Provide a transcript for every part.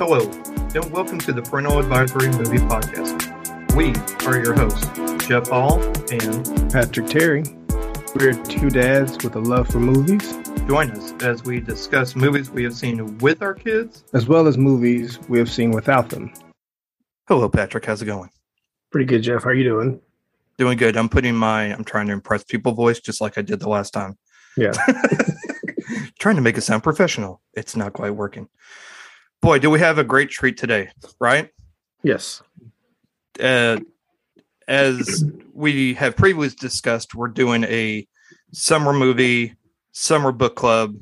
Hello, and welcome to the Parental Advisory Movie Podcast. We are your hosts, Jeff Hall and Patrick Terry. We're two dads with a love for movies, join us as we discuss movies we have seen with our kids. as well as movies we have seen without them. Hello, Patrick. How's it going? Pretty good, Jeff. How are you doing? Doing good. I'm putting my I'm trying to impress people voice just like I did the last time. Yeah. trying to make it sound professional. It's not quite working. Boy, do we have a great treat today, right? Yes. uh, as we have previously discussed, we're doing a summer movie, summer book club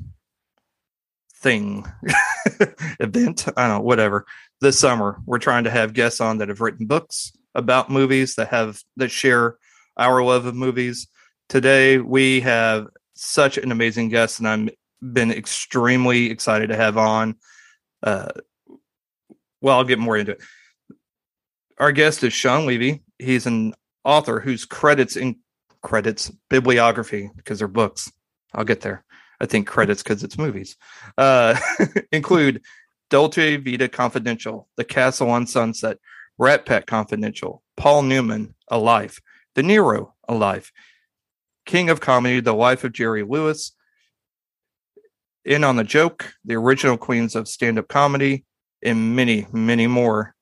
thing, event. I don't know, whatever. This summer, we're trying to have guests on that have written books about movies that have that share our love of movies. Today, we have such an amazing guest, and I'm been extremely excited to have on. Uh, well, I'll get more into it our guest is Shawn Levy. He's an author whose credits in credits bibliography because they're books. I'll get there. I think credits because it's movies. Uh, include Dolce Vita Confidential, The Castle on Sunset, Rat Pack Confidential, Paul Newman, A Life, De Niro, A Life, King of Comedy, The Life of Jerry Lewis, In on the Joke, The Original Queens of Stand Up Comedy, and many, many more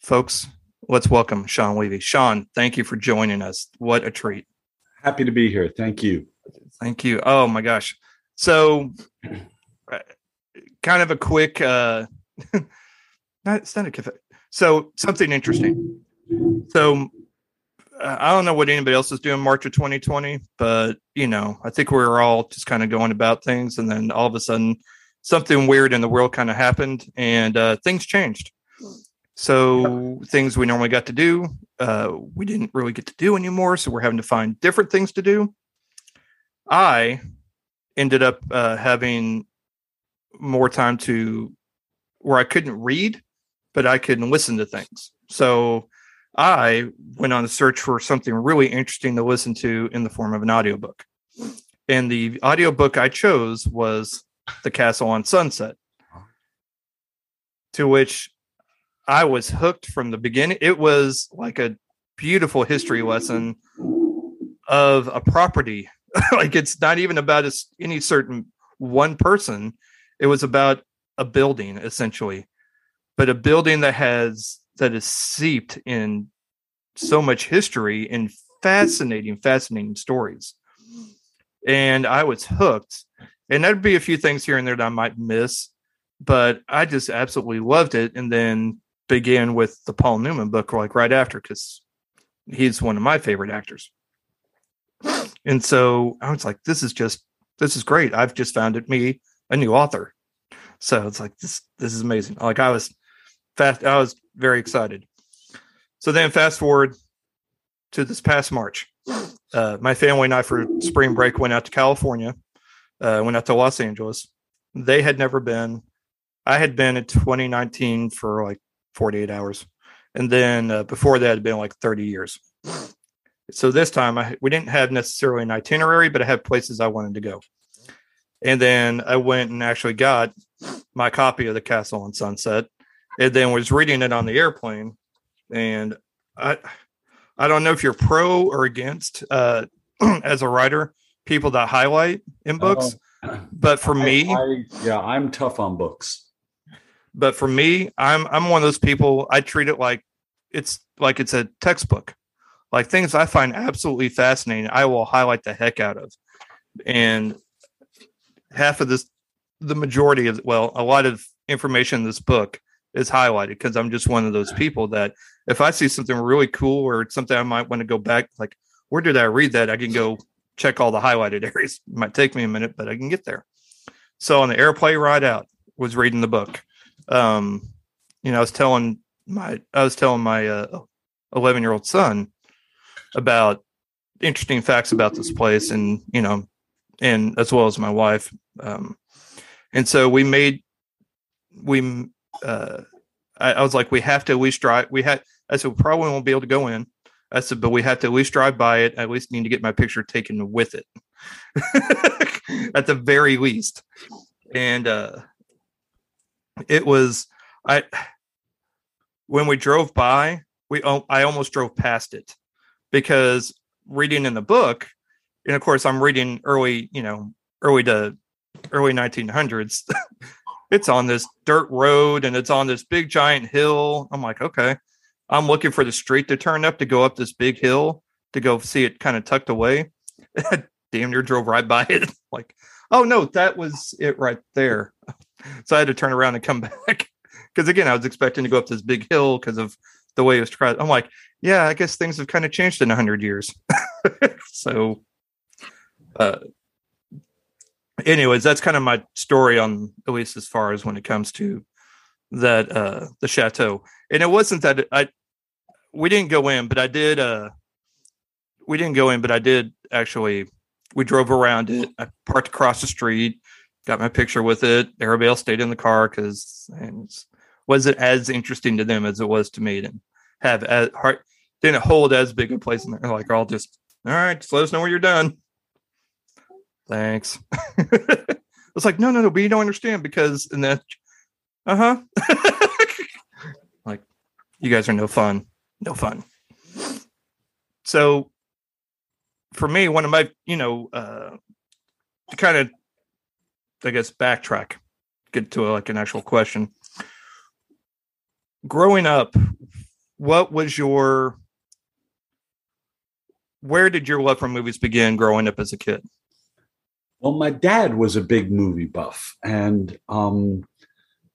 folks, let's welcome Shawn Levy. Shawn, thank you for joining us. What a treat. Happy to be here. Thank you. Thank you. Oh my gosh. So uh, kind of a quick uh not it's not a. So something interesting. So I don't know what anybody else is doing March of 2020, but you know, I think we were all just kind of going about things and then all of a sudden something weird in the world kind of happened and uh things changed. So things we normally got to do, uh, we didn't really get to do anymore. So we're having to find different things to do. I ended up uh, having more time to where I couldn't read, but I could listen to things. So I went on a search for something really interesting to listen to in the form of an audiobook. And the audiobook I chose was The Castle on Sunset. To which I was hooked from the beginning. It was like a beautiful history lesson of a property. like it's not even about any certain one person. It was about a building essentially, but a building that has that is seeped in so much history and fascinating, fascinating stories. And I was hooked. And there'd be a few things here and there that I might miss, but I just absolutely loved it. And then began with the Paul Newman book like right after because he's one of my favorite actors. And so I was like, this is just this is great. I've just found it me a new author. So it's like this this is amazing. Like I was fast I was very excited. So then fast forward to this past March. Uh, my family and I for spring break went out to California, uh, went out to Los Angeles. They had never been. I had been in 2019 for like 48 hours. And then uh, before that, had been like 30 years. So this time, I, we didn't have necessarily an itinerary, but I had places I wanted to go. And then I went and actually got my copy of The Castle on Sunset, and then was reading it on the airplane. And I, I don't know if you're pro or against uh, as a writer, people that highlight in books. Oh. but for I- me, I- yeah, I'm tough on books. but for me i'm i'm one of those people i treat it like it's like it's a textbook like things i find absolutely fascinating i will highlight the heck out of and half of this the majority of well a lot of information in this book is highlighted because i'm just one of those people that if i see something really cool or something i might want to go back like where did i read that? I can go check all the highlighted areas. It might take me a minute but i can get there. So on the airplane ride out was reading the book. Um you know i was telling my i was telling my uh 11 year old son about interesting facts about this place and you know and as well as my wife. Um and so we made we uh I, I was like we have to at least drive we had i said probably won't be able to go in. I said but we have to at least drive by it. I at least need to get my picture taken with it. At the very least. And uh it was I when we drove by, we al- I almost drove past it because reading in the book, and of course I'm reading early, you know, early to early 1900s. It's on this dirt road and it's on this big giant hill. I'm like, okay, I'm looking for the street to turn up to go up this big hill to go see it kind of tucked away. Damn near drove right by it. like, oh no, that was it right there. So I had to turn around and come back because again, I was expecting to go up this big hill because of the way it was tried. I'm like, yeah, I guess things have kind of changed in hundred years. so, uh, anyways, that's kind of my story on at least as far as when it comes to that uh the chateau. And it wasn't that I we didn't go in, but I did uh we didn't go in, but I did actually we drove around it. I parked across the street, got my picture with it. Else stayed in the car because it wasn't as interesting to them as it was to me. And have as heart didn't hold as big a place in there. Like I'll just all right, just let us know when you're done. Thanks. it's like, no, no, no, but you don't understand because and then uh-huh. like you guys are no fun. No fun. So for me, one of my, you know, uh kind of I guess backtrack, get to a, like an actual question. Growing up, what was your where did your love for movies begin growing up as a kid? Well, my dad was a big movie buff, and um,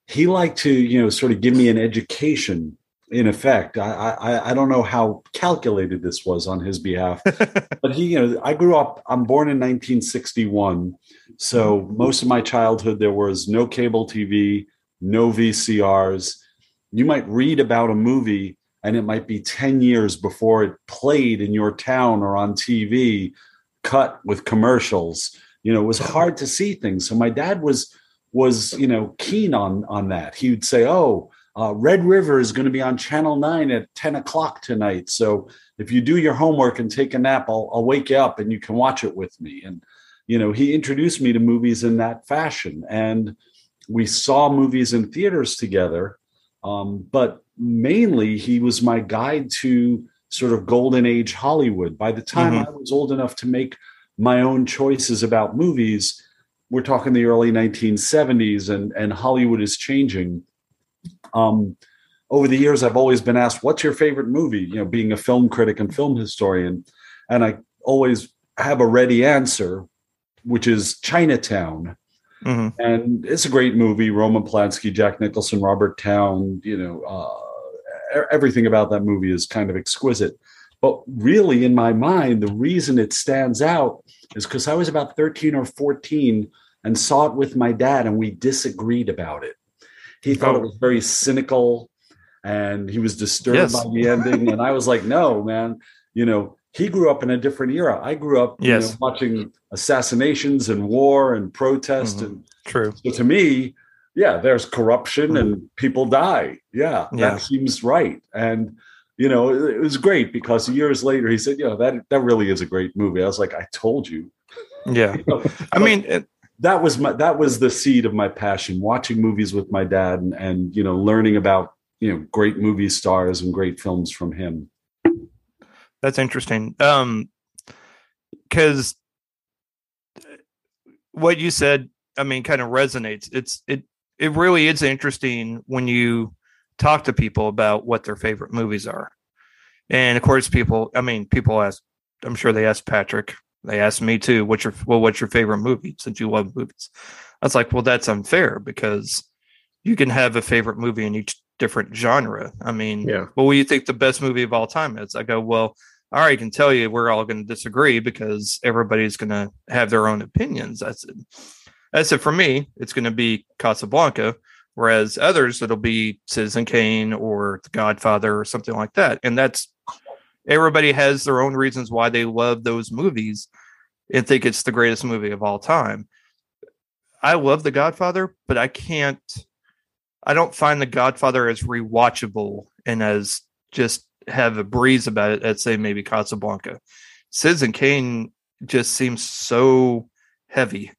he liked to, you know, sort of give me an education. In effect, I, I I don't know how calculated this was on his behalf, but he, you know, I grew up. I'm born in 1961, so most of my childhood there was no cable TV, no VCRs. You might read about a movie and it might be 10 years before it played in your town or on TV, cut with commercials. You know, it was hard to see things. So my dad was was you know keen on on that. He would say, "Oh, uh, Red River is going to be on Channel Nine at 10 o'clock tonight. So if you do your homework and take a nap, I'll, I'll wake you up and you can watch it with me." And you know, he introduced me to movies in that fashion, and we saw movies in theaters together. Um, but mainly he was my guide to sort of golden age Hollywood. By the time mm-hmm. I was old enough to make my own choices about movies, we're talking the early 1970s and, and Hollywood is changing. Um, over the years, I've always been asked, what's your favorite movie? You know, being a film critic and film historian. And I always have a ready answer, which is Chinatown. Mm-hmm. And it's a great movie. Roman Polanski, Jack Nicholson, Robert Towne, you know, uh, everything about that movie is kind of exquisite. But really, in my mind, the reason it stands out is because I was about 13 or 14 and saw it with my dad, and we disagreed about it. He thought oh. it was very cynical and he was disturbed yes. by the ending. and I was like, no, man, you know, he grew up in a different era. I grew up yes. you know, watching assassinations and war and protest mm-hmm. and true. So to me, yeah, there's corruption mm-hmm. and people die. Yeah, yeah, that seems right. And you know, it, was great because years later he said, "You know, that that really is a great movie." I was like, "I told you." Yeah, you know, I mean. It, that was my that was the seed of my passion watching movies with my dad and, and you know learning about you know great movie stars and great films from him that's interesting. Um, because what you said, I mean, kind of resonates. It's it it really is interesting when you talk to people about what their favorite movies are, and of course, people. I mean, people ask. I'm sure they asked Patrick. They asked me too. What's your well? What's your favorite movie? Since you love movies, I was like, well, that's unfair because you can have a favorite movie in each different genre. I mean, yeah. Well, what do you think the best movie of all time is? I go, well, I already can tell you we're all going to disagree because everybody's going to have their own opinions. I said, I said for me, it's going to be Casablanca, whereas others it'll be Citizen Kane or The Godfather or something like that. And that's everybody has their own reasons why they love those movies and think it's the greatest movie of all time. I love The Godfather, but I can't. I don't find The Godfather as rewatchable and as just have a breeze about it at say maybe Casablanca. Citizen Kane just seems so heavy.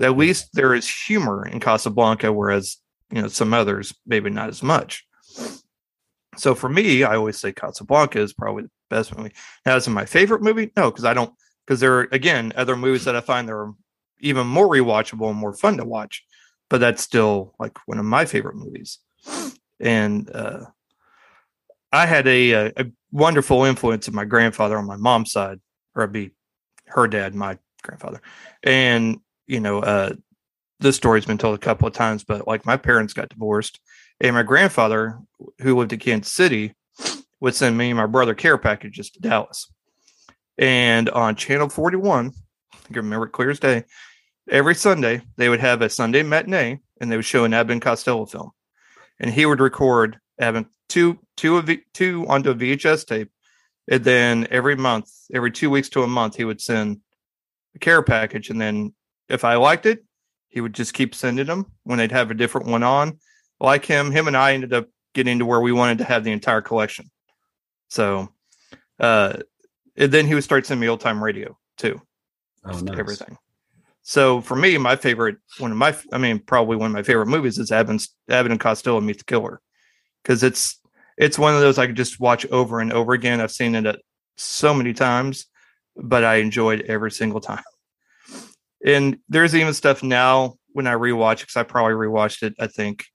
At least there is humor in Casablanca, whereas you know some others maybe not as much. So for me, I always say Casablanca is probably the best movie. Now, is it my favorite movie? No, because I don't because there are again other movies that I find that are even more rewatchable and more fun to watch. But that's still like one of my favorite movies. And uh, I had a, a, a wonderful influence of my grandfather on my mom's side, or be her dad, my grandfather. And you know, uh, this story's been told a couple of times, but like my parents got divorced, and my grandfather, who lived in Kansas City, would send me and my brother care packages to Dallas. And on Channel 41, I remember it clear as day, every Sunday they would have a Sunday matinee and they would show an Abbott Costello film. And he would record Abbott two two of two onto a VHS tape. And then every month, every two weeks to a month, he would send a care package. And then if I liked it, he would just keep sending them when they'd have a different one on. Like him, him and I ended up getting to where we wanted to have the entire collection. So uh and then he would start sending me old time radio too. Oh, nice. Everything. So for me, my favorite one of my I mean, probably one of my favorite movies is Abbott, Abbott and Costello Meet the Killer. Because it's it's one of those I could just watch over and over again. I've seen it so many times, but I enjoyed every single time. And there's even stuff now when I rewatch because I probably rewatched it, I think,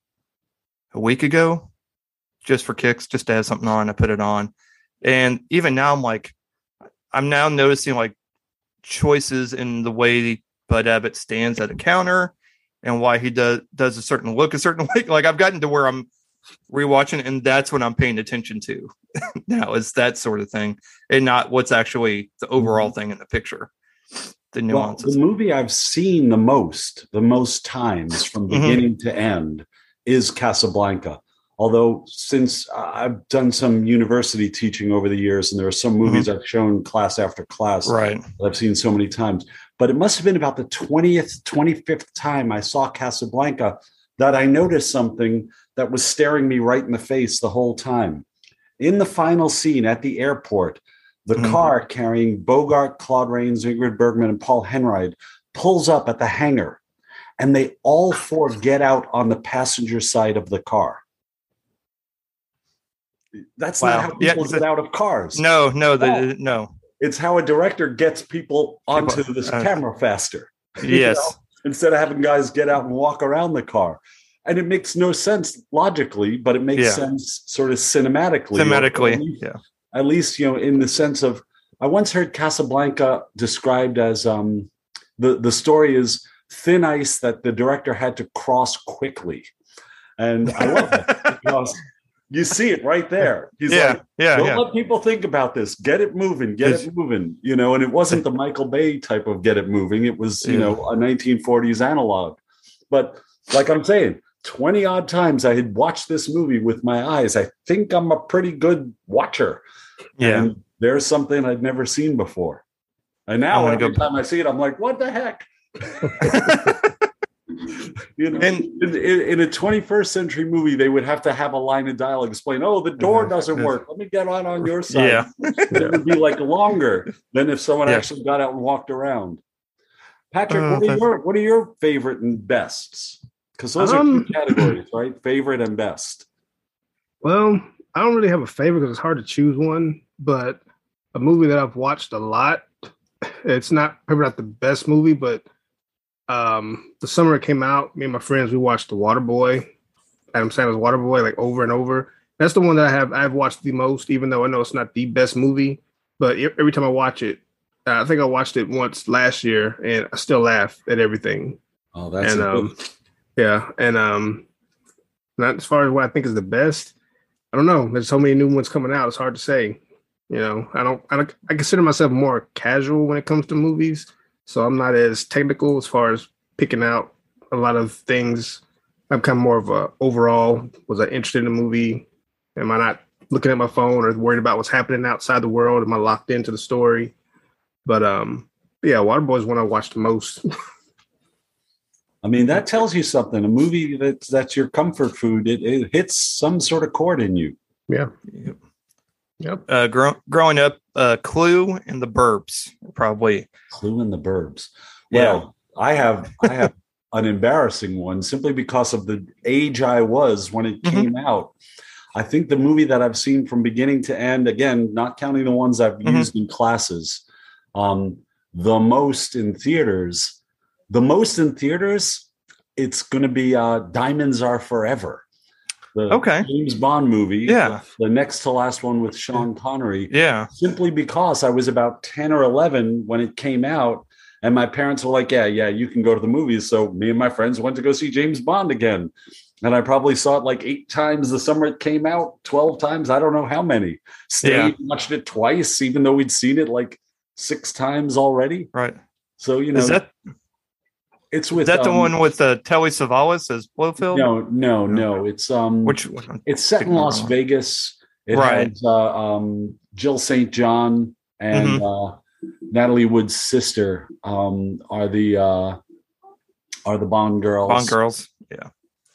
a week ago, just for kicks, just to have something on. I put it on. And even now I'm like, I'm now noticing like choices in the way Bud Abbott stands at a counter and why he does does a certain look a certain way. Like I've gotten to where I'm rewatching, and that's what I'm paying attention to now is that sort of thing, and not what's actually the overall mm-hmm. thing in the picture. The Well, the movie I've seen the most, the most times from Mhm. beginning to end is Casablanca. Although, since I've done some university teaching over the years, and there are some movies I've shown class after class right. that I've seen so many times, but it must have been about the 20th, 25th time I saw Casablanca that I noticed something that was staring me right in the face the whole time. In the final scene at the airport, the Mhm. car carrying Bogart, Claude Rains, Ingrid Bergman, and Paul Henreid pulls up at the hangar, and they all four get out on the passenger side of the car. That's Wow. not how Yeah, people it's get out of cars. No, no, the, no. It's how a director gets people onto People- this uh, camera faster. you Yes. know, instead of having guys get out and walk around the car. And it makes no sense logically, but it makes Yeah. sense sort of cinematically. Thematically. Yeah. At least, you know, in the sense of I once heard Casablanca described as um the, the story is thin ice that the director had to cross quickly. And I love it because you see it right there. He's yeah. like, yeah. don't Yeah. let people think about this. Get it moving. Get Yes. it moving. You know, and it wasn't the Michael Bay type of get it moving. It was, you Yeah. know, a 1940s analog. But like I'm saying, 20 odd times I had watched this movie with my eyes. I think I'm a pretty good watcher. Yeah. And there's something I'd never seen before. And now every go- time I see it, I'm like, what the heck? you know, And- in, in, a 21st century movie, they would have to have a line of dialogue explain, oh, the door Mhm. doesn't work. Let me get on on your side. Yeah. it would be like longer than if someone Yeah. actually got out and walked around. Patrick, Uh, what, are your, what are your favorite and bests? Because those are Um, two categories, right? Favorite and best. Well, I don't really have a favorite because it's hard to choose one, but a movie that I've watched a lot. It's not probably not the best movie, but um, the summer it came out, me and my friends we watched The Water Boy, Adam Sandler's Water Boy, like over and over. That's the one that I have I've watched the most, even though I know it's not the best movie. But every time I watch it, I think I watched it once last year, and I still laugh at everything Oh, that's and um, yeah, and um, not as far as what I think is the best. I don't know. There's so many new ones coming out. It's hard to say. You know, I don't. I, don't, I consider myself more casual when it comes to movies, so I'm not as technical as far as picking out a lot of things. I'm kind of more of a overall. Was I interested in the movie? Am I not looking at my phone or worried about what's happening outside the world? Am I locked into the story? But um, yeah, Waterboy is one I watched the most. I mean, that tells you something. A movie that's that's your comfort food. It, it hits some sort of chord in you. Yep. Yep. Uh, grow, growing up, uh, Clue and the Burbs probably. Clue in the Burbs. Yeah. Well, I have I have an embarrassing one simply because of the age I was when it Mhm. came out. I think the movie that I've seen from beginning to end, again, not counting the ones I've Mhm. used in classes, um, the most in theaters, the most in theaters, it's going to be uh, Diamonds Are Forever. The Okay. James Bond movie. Yeah. The next to last one with Sean Connery Yeah. simply because I was about 10 or 11 when it came out. And my parents were like, yeah, yeah, you can go to the movies. So me and my friends went to go see James Bond again. And I probably saw it like eight times the summer it came out, 12 times. I don't know how many. Stayed, Yeah. watched it twice, even though we'd seen it like six times already. Right. So, you know, Is that it's with is that the um, one with uh, Telly Savalas as Blofeld? No, no, no. It's um Which one? it's set in Las. Vegas. It Right. has uh, um, Jill St. John and Mm-hmm. uh, Natalie Wood's sister um, are the uh, are the Bond girls. Bond girls. Yeah.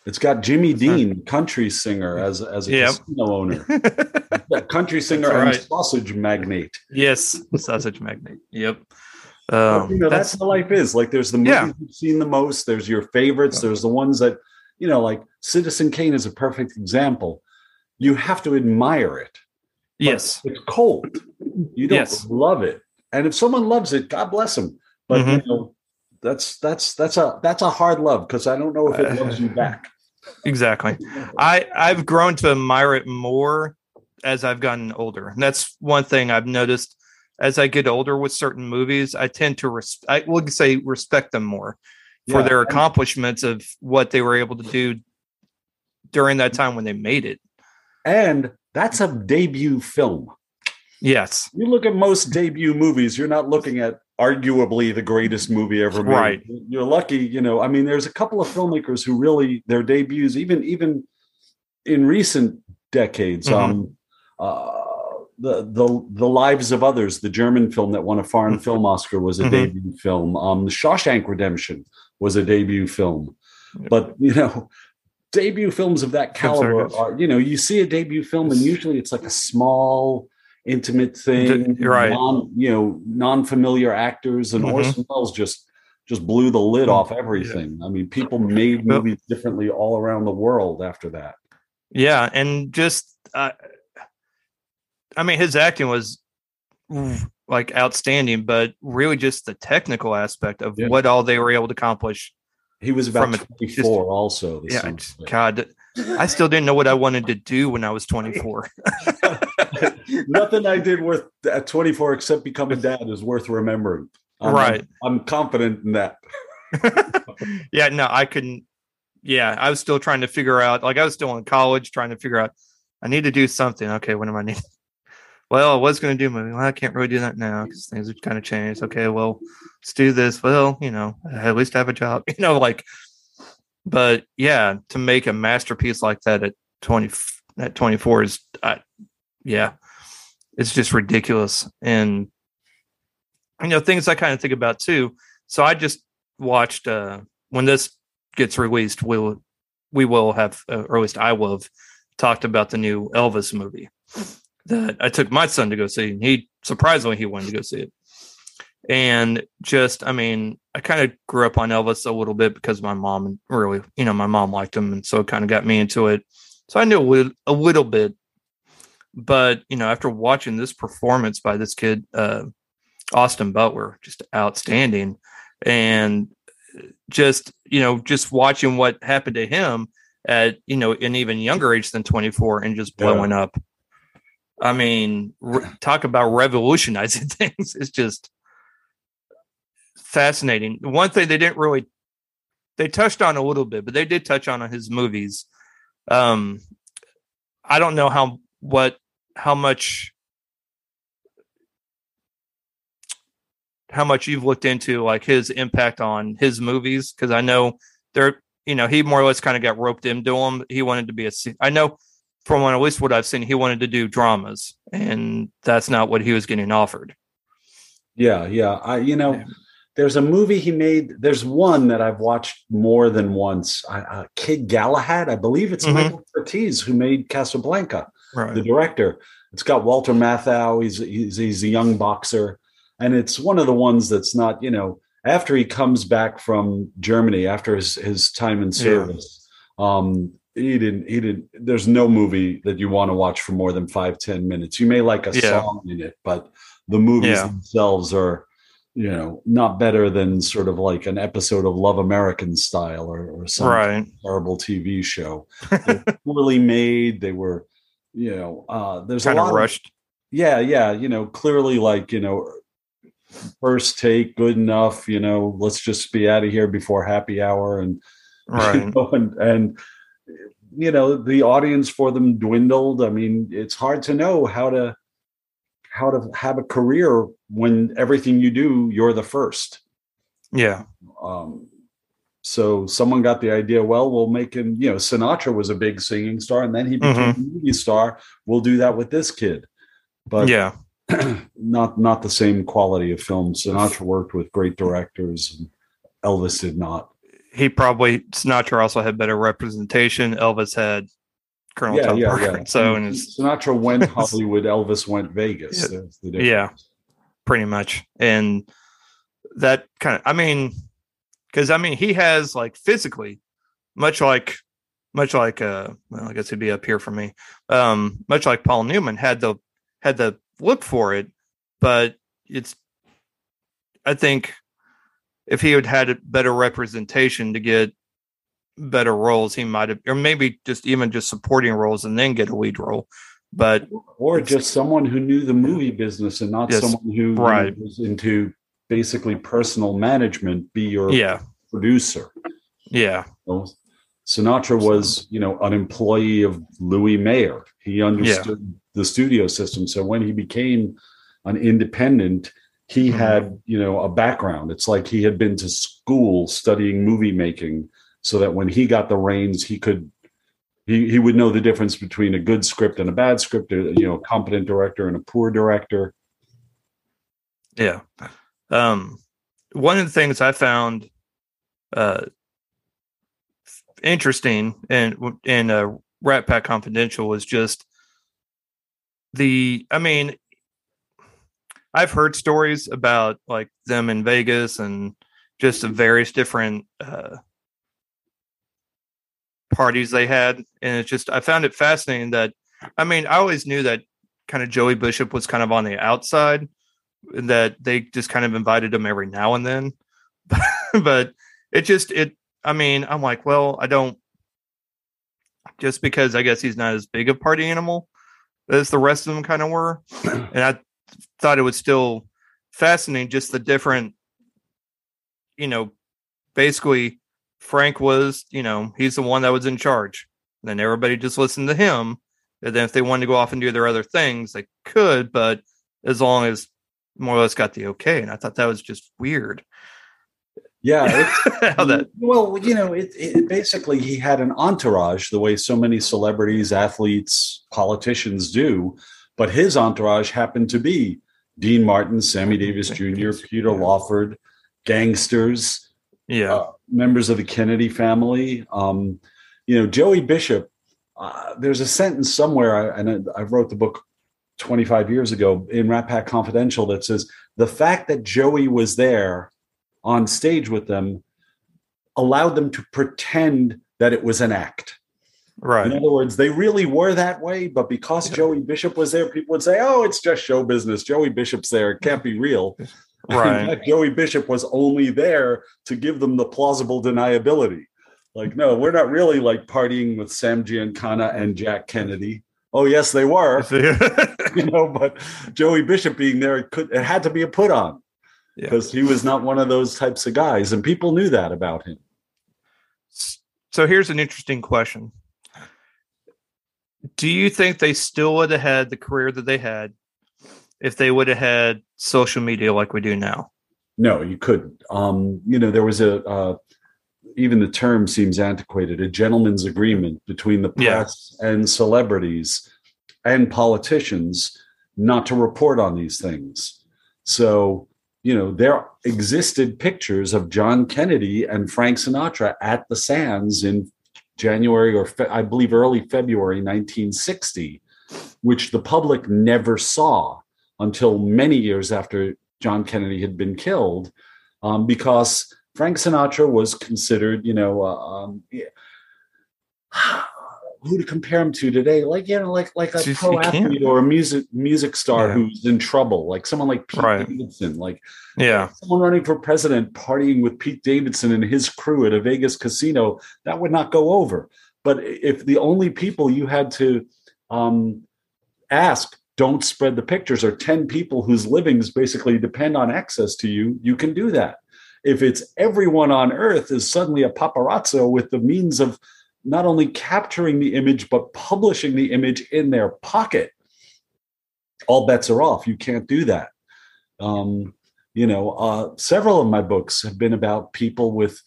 It's got Jimmy Dean, country singer, as as a Yeah. casino owner, country singer That's and sausage magnate. yes. Sausage magnate. Yep. Um, you know, that's, that's how life is. Like, there's the movies Yeah. you've seen the most. There's your favorites. There's the ones that, you know, like Citizen Kane is a perfect example. You have to admire it. yes. it's cold. You don't Yes. love it, and if someone loves it, God bless them. But you Mhm. know, that's that's that's a that's a hard love because I don't know if it Uh, loves you back. Exactly. I I've grown to admire it more as I've gotten older. And that's one thing I've noticed as I get older with certain movies, I tend to res- I will say respect them more for Yeah. their accomplishments of what they were able to do during that time when they made it. And that's a debut film. Yes. You look at most debut movies, you're not looking at arguably the greatest movie ever made. Right. You're lucky, you know. I mean, there's a couple of filmmakers who really their debuts, even even in recent decades. Mhm. Um, uh, the the the lives of others, the German film that won a foreign film Oscar, was a Mhm. debut film. Um, the Shawshank Redemption was a debut film, Yep. but you know. Debut films of that caliber are, you know, you see a debut film, and usually it's like a small, intimate thing, you're right. Non, you know, non-familiar actors, and Mhm. Orson Welles just just blew the lid off everything. I mean, people made movies differently all around the world after that. Yeah, and just uh, I mean his acting was like outstanding, but really just the technical aspect of Yeah. what all they were able to accomplish He was about From a- 24 also. yeah, just- God, I still didn't know what I wanted to do when I was 24. Nothing I did worth at 24 except become a dad is worth remembering. I'm- Right. I'm, confident in that. yeah, no, I couldn't. Yeah, I was still trying to figure out. Like, I was still in college trying to figure out. I need to do something. Okay, what am I need? Well, I was going to do movie. Well, I can't really do that now because things have kind of changed. Okay, well, let's do this. Well, you know, at least I have a job. You know, like, but yeah, to make a masterpiece like that at 20 at 24 is, uh, yeah, it's just ridiculous. And you know, things I kind of think about too. So I just watched uh when this gets released, we'll we will have, uh, or at least I will have talked about the new Elvis movie that I took my son to go see. And he surprisingly he wanted to go see it. And just, I mean, I kind of grew up on Elvis a little bit because my mom really, you know, my mom liked him, and so it kind of got me into it. So I knew a little, a little bit, but you know, after watching this performance by this kid, uh, Austin Butler, just outstanding, and just you know, just watching what happened to him at you know an even younger age than 24 and just Yeah. blowing up. I mean, re- talk about revolutionizing things. It's just fascinating. One thing they didn't really they touched on a little bit, but they did touch on his movies. Um, I don't know how what how much how much you've looked into like his impact on his movies because I know they're you know he more or less kind of got roped into them. He wanted to be a I know from at least what I've seen, he wanted to do dramas, and that's not what he was getting offered. Yeah, yeah. I, you know, Yeah. there's a movie he made. There's one that I've watched more than once. I, uh, Kid Galahad, I believe it's Mhm. Michael Curtiz who made Casablanca, right. the director. It's got Walter Matthau. He's, he's he's a young boxer, and it's one of the ones that's not you know after he comes back from Germany after his his time in service. Um, he didn't. He didn't. There's no movie that you want to watch for more than five ten minutes. You may like a Yeah. song in it, but the movies Yeah. themselves are, you know, not better than sort of like an episode of Love American style or, or some Right. horrible TV show. Poorly made. They were, you know, uh, there's Kind a of lot rushed. yeah, yeah, you know, clearly like, you know, first take, good enough, you know, let's just be out of here before happy hour and you know, and, and you know, the audience for them dwindled. I mean, it's hard to know how to how to have a career when everything you do, you're the first. Yeah. Um, so someone got the idea, well, we'll make him, you know, Sinatra was a big singing star and then he became a movie star. We'll do that with this kid. But yeah. not not the same quality of film. Sinatra worked with great directors and Elvis did not. He probably Sinatra also had better representation. Elvis had Colonel Tom Parker. Yeah. So and Sinatra went Hollywood, Elvis went Vegas. Yeah. Yeah. pretty much. And that kind of I mean, because I mean he has like physically, much like much like uh well, I guess he'd be up here for me. Um, much like Paul Newman had the had the look for it, but it's I think if he had had a better representation to get better roles, he might have or maybe just even just supporting roles and then get a lead role. But Or just someone who knew the movie business and not Yes, someone who right. was into basically personal management, be your yeah, producer. yeah, know? Sinatra was, you know, an employee of Louis Mayer. He understood the studio system. So when he became an independent, he Mhm. had, you know, a background. It's like he had been to school studying movie making so that when he got the reins, he could he, he would know the difference between a good script and a bad script, a, you know, a competent director and a poor director. Yeah. Um, one of the things I found uh, interesting in in uh, Rat Pack Confidential was just the. I mean, I've heard stories about like them in Vegas and just the various different uh, parties they had, and it's just I found it fascinating that. I mean, I always knew that kind of Joey Bishop was kind of on the outside that they just kind of invited him every now and then but it just it i mean i'm like well i don't just because i guess he's not as big a party animal as the rest of them kind of were and i thought it was still fascinating just the different you know basically frank was you know he's the one that was in charge and then everybody just listened to him and then if they wanted to go off and do their other things they could but as long as more or less got the okay. And I thought that was just weird. Yeah, How that well, you know, it, it basically he had an entourage the way so many celebrities, athletes, politicians do, but his entourage happened to be Dean Martin, Sammy Davis Jr., Peter. Lawford, gangsters, yeah. uh, members of the Kennedy family. Um, you know, Joey Bishop. Uh, there's a sentence somewhere, I, and I, I wrote the book 25 years ago in Rat Pack Confidential that says the fact that Joey was there on stage with them allowed them to pretend that it was an act. In other words, they really were that way, but because Joey Bishop was there, people would say, "Oh, it's just show business. Joey Bishop's there; it can't be real." Right. Joey Bishop was only there to give them the plausible deniability. Like, no, we're not really like partying with Sam Giancana and Jack Kennedy. Oh, yes, they were, you know, but Joey Bishop being there, it could it had to be a put on Yeah. because he was not one of those types of guys, and people knew that about him. so here's an interesting question. Do you think they still would have had the career that they had if they would have had social media like we do now? No, you couldn't. Um, you know, there was a uh, even the term seems antiquated. A gentleman's agreement between the Yeah. press and celebrities and politicians not to report on these things. So, you know, there existed pictures of John Kennedy and Frank Sinatra at the Sands in January or Fe- I believe early February 1960, which the public never saw until many years after John Kennedy had been killed. um, because Frank Sinatra was considered, you know, uh, um, who to compare him to today? Like you know, like like a Just- pro athlete or a music music star Yeah. who's in trouble, like someone like Pete Right. Davidson, like Yeah. someone running for president partying with Pete Davidson and his crew at a Vegas casino, that would not go over. But if the only people you had to um, ask don't spread the pictures are 10 people whose livings basically depend on access to you, you can do that. If it's everyone on earth is suddenly a paparazzo with the means of not only capturing the image, but publishing the image in their pocket, all bets are off. You can't do that. Um, you know, uh, several of my books have been about people with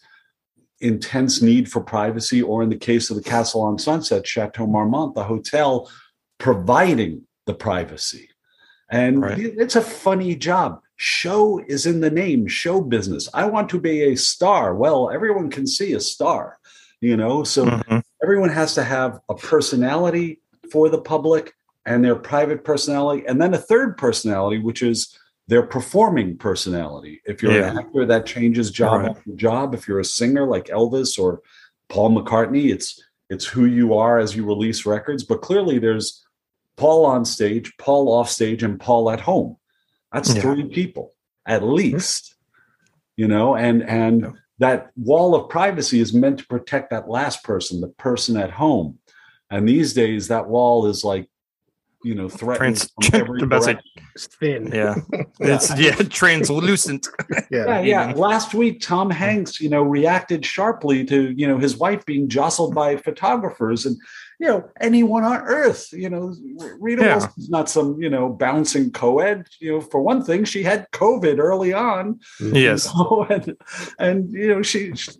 intense need for privacy, or in the case of the Castle on Sunset, Chateau Marmont, the hotel providing the privacy. And Right. it's a funny job. Show is in the name, show business. I want to be a star. Well, everyone can see a star, you know, so Mhm. everyone has to have a personality for the public and their private personality, and then a third personality, which is their performing personality. If you're an actor, that changes job Right. after job. If you're a singer like Elvis or Paul McCartney, it's it's who you are as you release records. But clearly, there's Paul on stage, Paul off stage, and Paul at home. That's Yeah. three people at least. You know, and and Yeah. That wall of privacy is meant to protect that last person, the person at home. And these days, that wall is like, you know, threatening Trans- from every about say- It's thin. Yeah. It's yeah, translucent. Yeah, Yeah. yeah. Last week, Tom Hanks, you know, reacted sharply to you know his wife being jostled by photographers, and you know anyone on earth, you know, Rita Yeah. Wilson's not some you know bouncing co-ed. You know, for one thing, she had COVID early on, mm-hmm. Yes. you know, and, and you know she, she-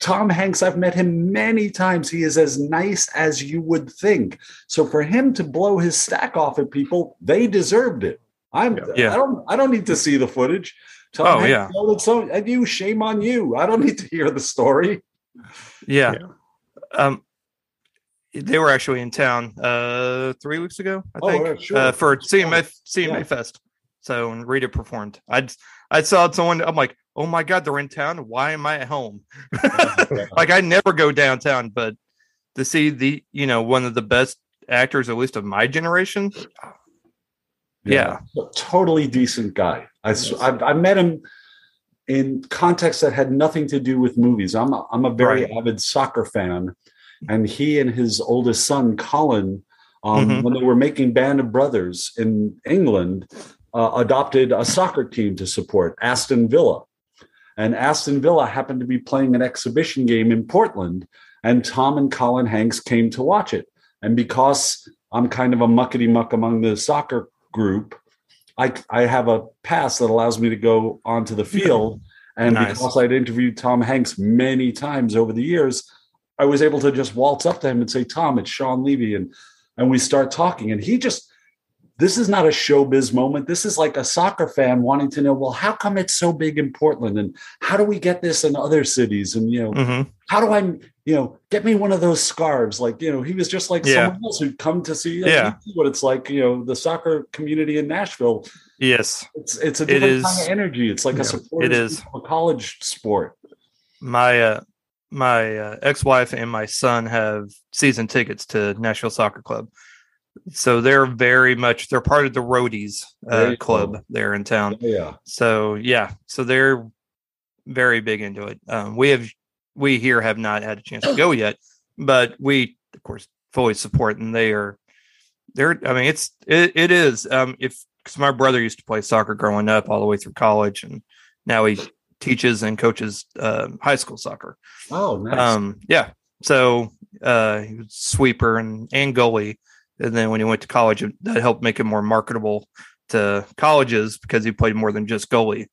Tom Hanks. I've met him many times. He is as nice as you would think. So for him to blow his stack off at people, they deserved it. I'm. Yeah. I don't. I don't need to see the footage. Tom Oh, Hanks yeah. yelled at some- and you, shame on you. I don't need to hear the story. Yeah. Yeah. Um they were actually in town uh three weeks ago, I Oh, think. yeah, sure. Uh for CMA CMA Yeah. Fest. So and Rita performed. I I saw someone I'm like, oh my god, they're in town. Why am I at home? like I never go downtown, but to see the you know one of the best actors, at least of my generation. Yeah. totally decent guy. I I met him in context that had nothing to do with movies. I'm a, I'm a very Right. avid soccer fan, and he and his oldest son Colin, um, Mhm. when they were making Band of Brothers in England, uh, adopted a soccer team to support Aston Villa, and Aston Villa happened to be playing an exhibition game in Portland, and Tom and Colin Hanks came to watch it, and because I'm kind of a muckety muck among the soccer group, I I have a pass that allows me to go onto the field. And Nice. because I'd interviewed Tom Hanks many times over the years, I was able to just waltz up to him and say, Tom, it's Shawn Levy. And and we start talking. And he just this is not a showbiz moment. This is like a soccer fan wanting to know, well, how come it's so big in Portland? And how do we get this in other cities? And you know, Mhm. how do I, you know, get me one of those scarves? Like, you know, he was just like Yeah. someone else who'd come to see, Yeah. what it's like, you know, the soccer community in Nashville. Yes. It's it's a It different kind is- of energy. It's like Yeah, a support it is. a college sport. my uh my uh, ex-wife and my son have season tickets to Nashville Soccer Club. So they're very much they're part of the Roadies uh, club there in town. Yeah. So yeah, so they're very big into it. Um, we have we here have not had a chance to go yet, but we of course fully support and they are they're I mean it's it, it is um if because my brother used to play soccer growing up all the way through college and now he teaches and coaches um, high school soccer. Oh, nice. Um, yeah. So uh, he was sweeper and, and goalie. And then when he went to college, that helped make him more marketable to colleges because he played more than just goalie.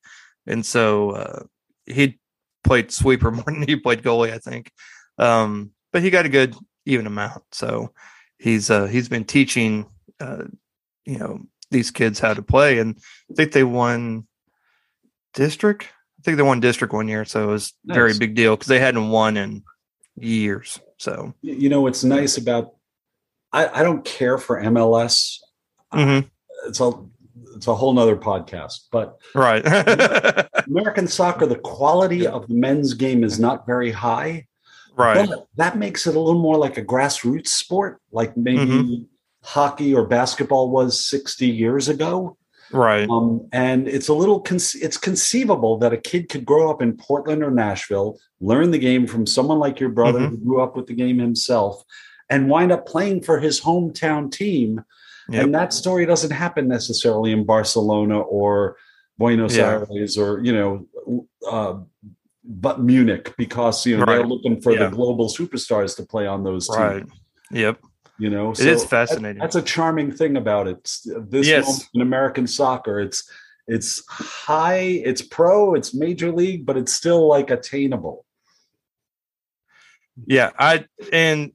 And so uh, he played sweeper more than he played goalie, I think. Um, but he got a good even amount. So he's uh, he's been teaching, uh, you know, these kids how to play, and I think they won district. I think they won district one year, so it was a very big deal because they hadn't won in years. So you know what's nice about I, I don't care for MLS. mhm. It's all it's a whole nother podcast. But right. American soccer, the quality of the men's game is not very high. right. But that makes it a little more like a grassroots sport, like maybe Mhm. hockey or basketball was 60 years ago. Right. Um, and it's a little conce- it's conceivable that a kid could grow up in Portland or Nashville, learn the game from someone like your brother Mhm. who grew up with the game himself, and wind up playing for his hometown team. Yep. And that story doesn't happen necessarily in Barcelona or Buenos Yeah. Aires or you know, uh, but Munich because you know they're looking for Yeah. the global superstars to play on those teams. Right. Yep. You know, It is that- fascinating. that's a charming thing about it. This Yes. in American soccer, it's it's high, it's pro, it's major league, but it's still like attainable. Yeah, I and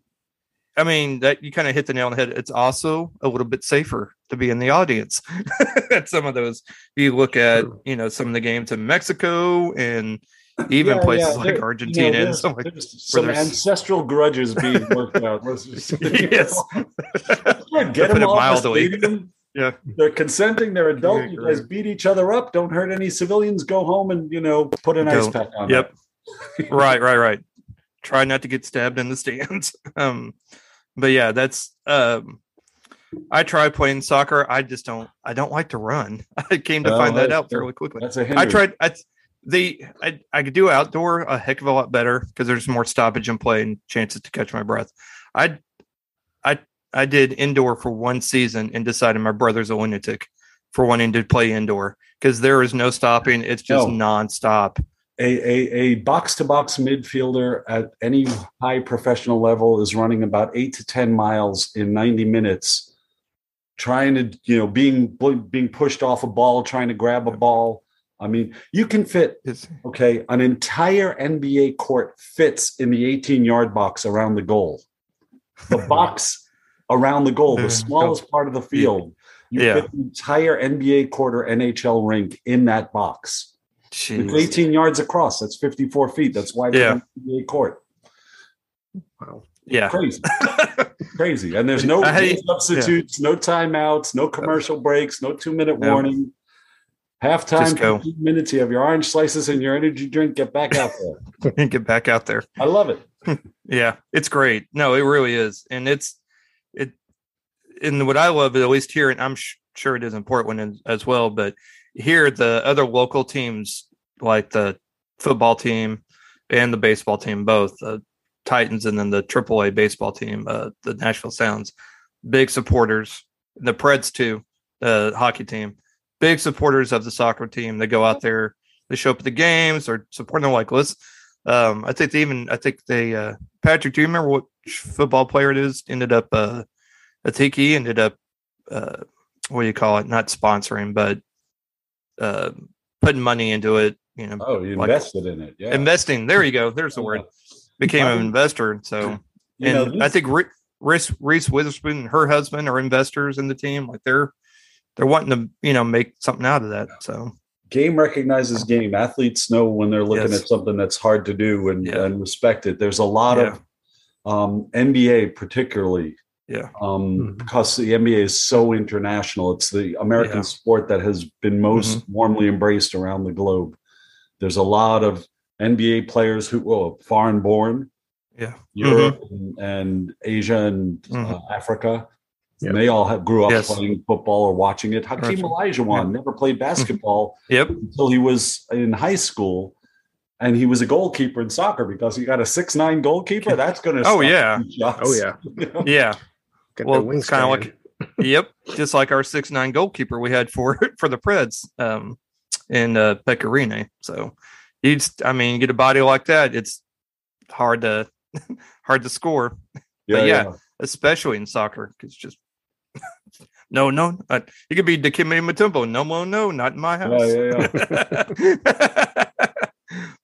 I mean that you kind of hit the nail on the head. It's also a little bit safer to be in the audience at some of those. You look at you know some of the games in Mexico and even Yeah, places yeah, like there- you Argentina know, and like, some there's- ancestral grudges being worked out. Yes. Get them off the stadium. Yeah. They're consenting, they're adult. Yeah, You guys beat each other up. Don't hurt any civilians. Go home and you know put an ice pack on. Yep. right, right, right. Try not to get stabbed in the stands. Um, but yeah, that's um. I tried playing soccer. I just don't. I don't like to run. I came to Oh, find that out fairly quickly. That's a I tried. I the I, I could do outdoor a heck of a lot better because there's more stoppage in play and chances to catch my breath. I I I did indoor for one season and decided my brother's a lunatic for wanting to play indoor because there is no stopping. It's just No. nonstop. A, a, a box-to-box midfielder at any high professional level is running about eight to ten miles in 90 minutes trying to you know being being pushed off a ball trying to grab a ball. I mean you can fit okay an entire nba court fits in the 18 yard box around the goal. The box around the goal the smallest part of the field you Yeah. fit the entire nba quarter nhl rink in that box it's jeez. 18 yards across. That's 54 feet. That's why Yeah. NBA court. Wow. yeah. Crazy, crazy. And there's no I hate- substitutes, no timeouts, no commercial breaks, no two minute No. warning. Halftime, Just go. 15 minutes. You have your orange slices and your energy drink. Get back out there. Get back out there. I love it. Yeah, it's great. No, it really is, and it's it. And what I love, at least here, and I'm sh- sure it is in Portland as, as well, but here the other local teams, like the football team and the baseball team, both the Titans and then the AAA baseball team, uh, the Nashville Sounds, big supporters. The Preds too, the hockey team, big supporters of the soccer team. They go out there, they show up at the games, or supporting them. Like, let's. Um, I think they even. I think they. Uh, Patrick, do you remember what football player it is? Ended up. Uh, I think he ended up. Uh, what do you call it? Not sponsoring, but uh, putting money into it. You know, Oh, you Like- invested in it. Yeah. investing. There you go. There's the word. Became an investor. So, You know, and I think Re- Reese Reese Witherspoon and her husband are investors in the team. Like they're they're wanting to you know make something out of that. So game recognizes game. Athletes know when they're looking Yes. at something that's hard to do and, Yeah. and respect it. There's a lot of um, NBA, particularly, yeah, um, Mhm. because the NBA is so international. It's the American Yeah. sport that has been most warmly embraced around the globe. There's a lot of NBA players who, well, foreign born, yeah, Europe and, and Asia and uh, Mhm. Africa. Yep. And they all have, grew up Yes. playing football or watching it. Hakeem Gotcha. Olajuwon never played basketball yep, until he was in high school. And he was a goalkeeper in soccer because you got a six nine goalkeeper. That's going to Oh, yeah. Oh yeah. yeah. Get Well, wings kind of like yep, just like our six nine goalkeeper we had for for the Preds um, in uh, Pekka Rinne. So you, I mean, you get a body like that, it's hard to hard to score, yeah, yeah. especially in soccer. because just no, no. Uh, it could be Dikembe Mutombo. No, no, no, not in my house. Yeah, yeah,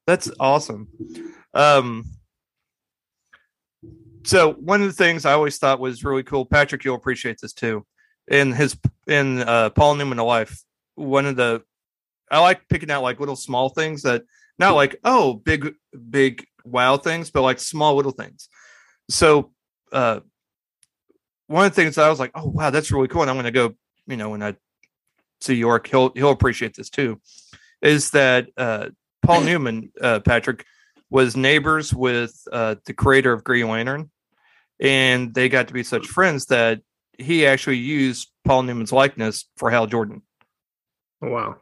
That's awesome. Um, so one of the things I always thought was really cool. Patrick, you'll appreciate this too. In his in uh, Paul Newman A Life, one of the I like picking out like little small things that not like oh big big wow things, but like small little things. So uh, one of the things I was like, oh wow, that's really cool, and I'm going to go, you know, when I see York, he'll he'll appreciate this too. Is that uh, Paul Newman, uh, Patrick, was neighbors with uh, the creator of Green Lantern, and they got to be such friends that he actually used Paul Newman's likeness for Hal Jordan. Oh, wow.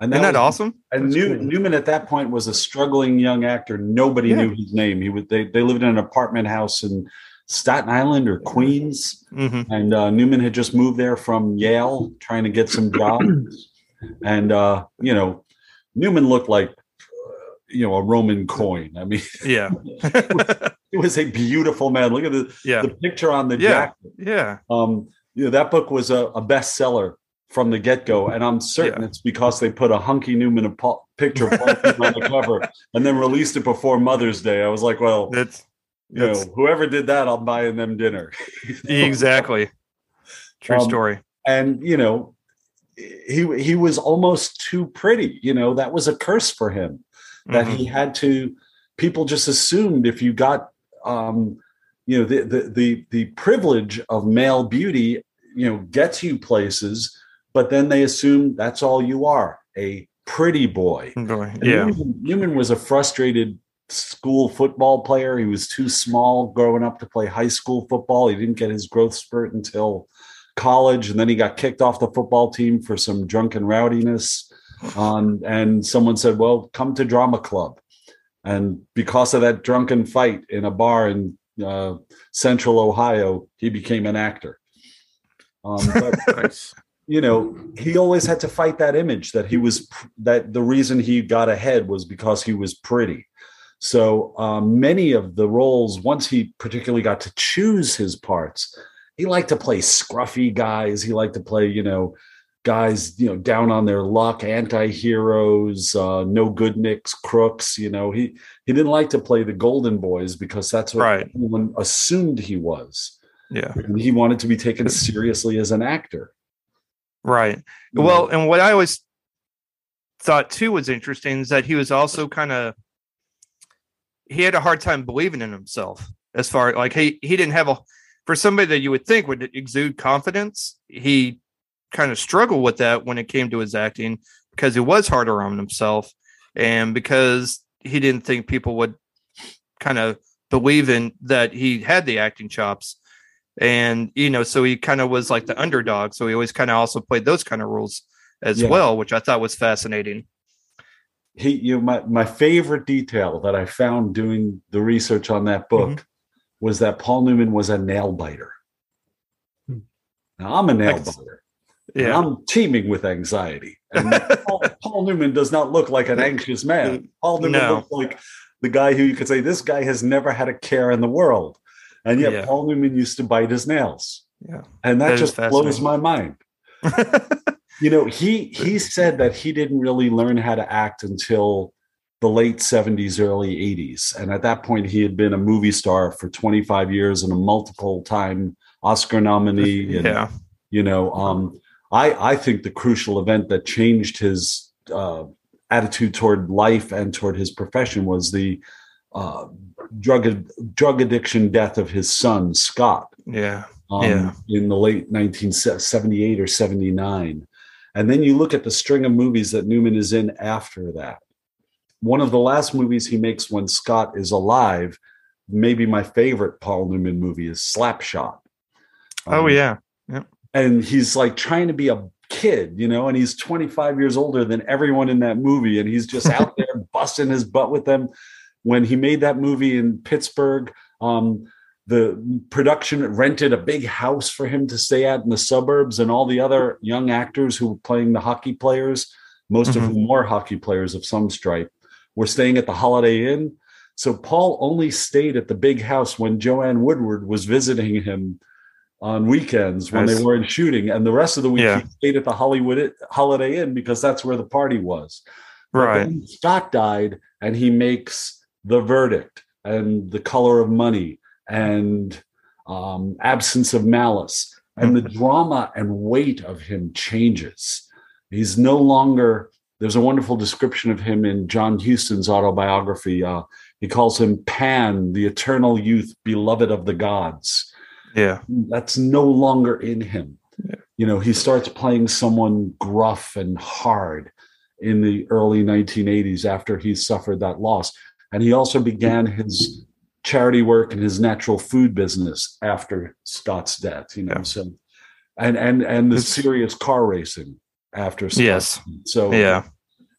And Isn't that was- awesome? And New, cool. Newman at that point was a struggling young actor. Nobody Yeah. knew his name. He would they they lived in an apartment house in Staten Island or Queens, hmm and uh, Newman had just moved there from Yale, trying to get some jobs. and uh, you know, Newman looked like you know a Roman coin. I mean, Yeah. it was a beautiful man. Look at the yeah. the picture on the Yeah. jacket. Yeah. Um, you know, that book was a, a bestseller from the get go, and I'm certain Yeah. it's because they put a hunky Newman picture of Paul Newman on the cover and then released it before Mother's Day. I was like, well, That's you know, whoever did that, I'm buying them dinner. exactly true Um, story. and you know, he he was almost too pretty. You know, that was a curse for him that Mhm. he had to. People just assumed if you got, um, you know, the the the the privilege of male beauty, you know, gets you places, but then they assume that's all you are, a pretty boy. Boy, Yeah. Newman, Newman was a frustrated school football player. He was too small growing up to play high school football. He didn't get his growth spurt until college, and then he got kicked off the football team for some drunken rowdiness. Um, and someone said, "Well, come to drama club." And because of that drunken fight in a bar in uh, Central Ohio, he became an actor. Um, but you know he always had to fight that image that he was that the reason he got ahead was because he was pretty so um, many of the roles once he particularly got to choose his parts he liked to play scruffy guys he liked to play you know guys you know down on their luck anti-heroes uh, no good nicks crooks you know he he didn't like to play the golden boys because that's what Right. everyone assumed he was Yeah. and he wanted to be taken seriously as an actor Right. you Well, know? and what I always thought too was interesting is that he was also kind of he had a hard time believing in himself as far like he he didn't have a for somebody that you would think would exude confidence he kind of struggled with that when it came to his acting because he was harder on himself and because he didn't think people would kind of believe in that he had the acting chops and you know so he kind of was like the underdog so he always kind of also played those kind of roles as Yeah. well which i thought was fascinating he you know, my my favorite detail that I found doing the research on that book Mm-hmm. was that Paul Newman was a nail biter. Hmm. Now I'm a nail biter. And yeah I'm teeming with anxiety. And Paul, Paul Newman does not look like an anxious man. Paul Newman No. looks like the guy who you could say this guy has never had a care in the world. And yet Yeah. Paul Newman used to bite his nails. yeah And that, That just blows my mind. You know, he he said that he didn't really learn how to act until the late 70s, early 80s. And at that point, he had been a movie star for 25 years and a multiple time Oscar nominee. And, yeah you know, um, I, I think the crucial event that changed his uh, attitude toward life and toward his profession was the uh, drug drug addiction death of his son, Scott yeah um, Yeah. in the late 1978 or 79. And then you look at the string of movies that Newman is in after that. One of the last movies he makes when Scott is alive, maybe my favorite Paul Newman movie is Slap Shot. oh Um, yeah And he's like trying to be a kid, you know, and he's 25 years older than everyone in that movie. And he's just out there busting his butt with them. When he made that movie in Pittsburgh, um, the production rented a big house for him to stay at in the suburbs, and all the other young actors who were playing the hockey players, most of Mhm. whom were hockey players of some stripe, were staying at the Holiday Inn. So Paul only stayed at the big house when Joanne Woodward was visiting him on weekends when Nice. they weren't shooting, and the rest of the week Yeah. he stayed at the Hollywood Holiday Inn because that's where the party was. Right Scott died, and he makes The Verdict and The Color of Money and um, Absence of Malice. And the drama and weight of him changes. He's no longer, there's a wonderful description of him in John Huston's autobiography. Uh, he calls him Pan, the eternal youth, beloved of the gods. Yeah That's no longer in him. Yeah. you know, he starts playing someone gruff and hard in the early 1980s after he suffered that loss. And he also began his charity work and his natural food business after Scott's death, you know. Yeah. So and and and the It's- serious car racing after Scott's Yes. death. So Yeah.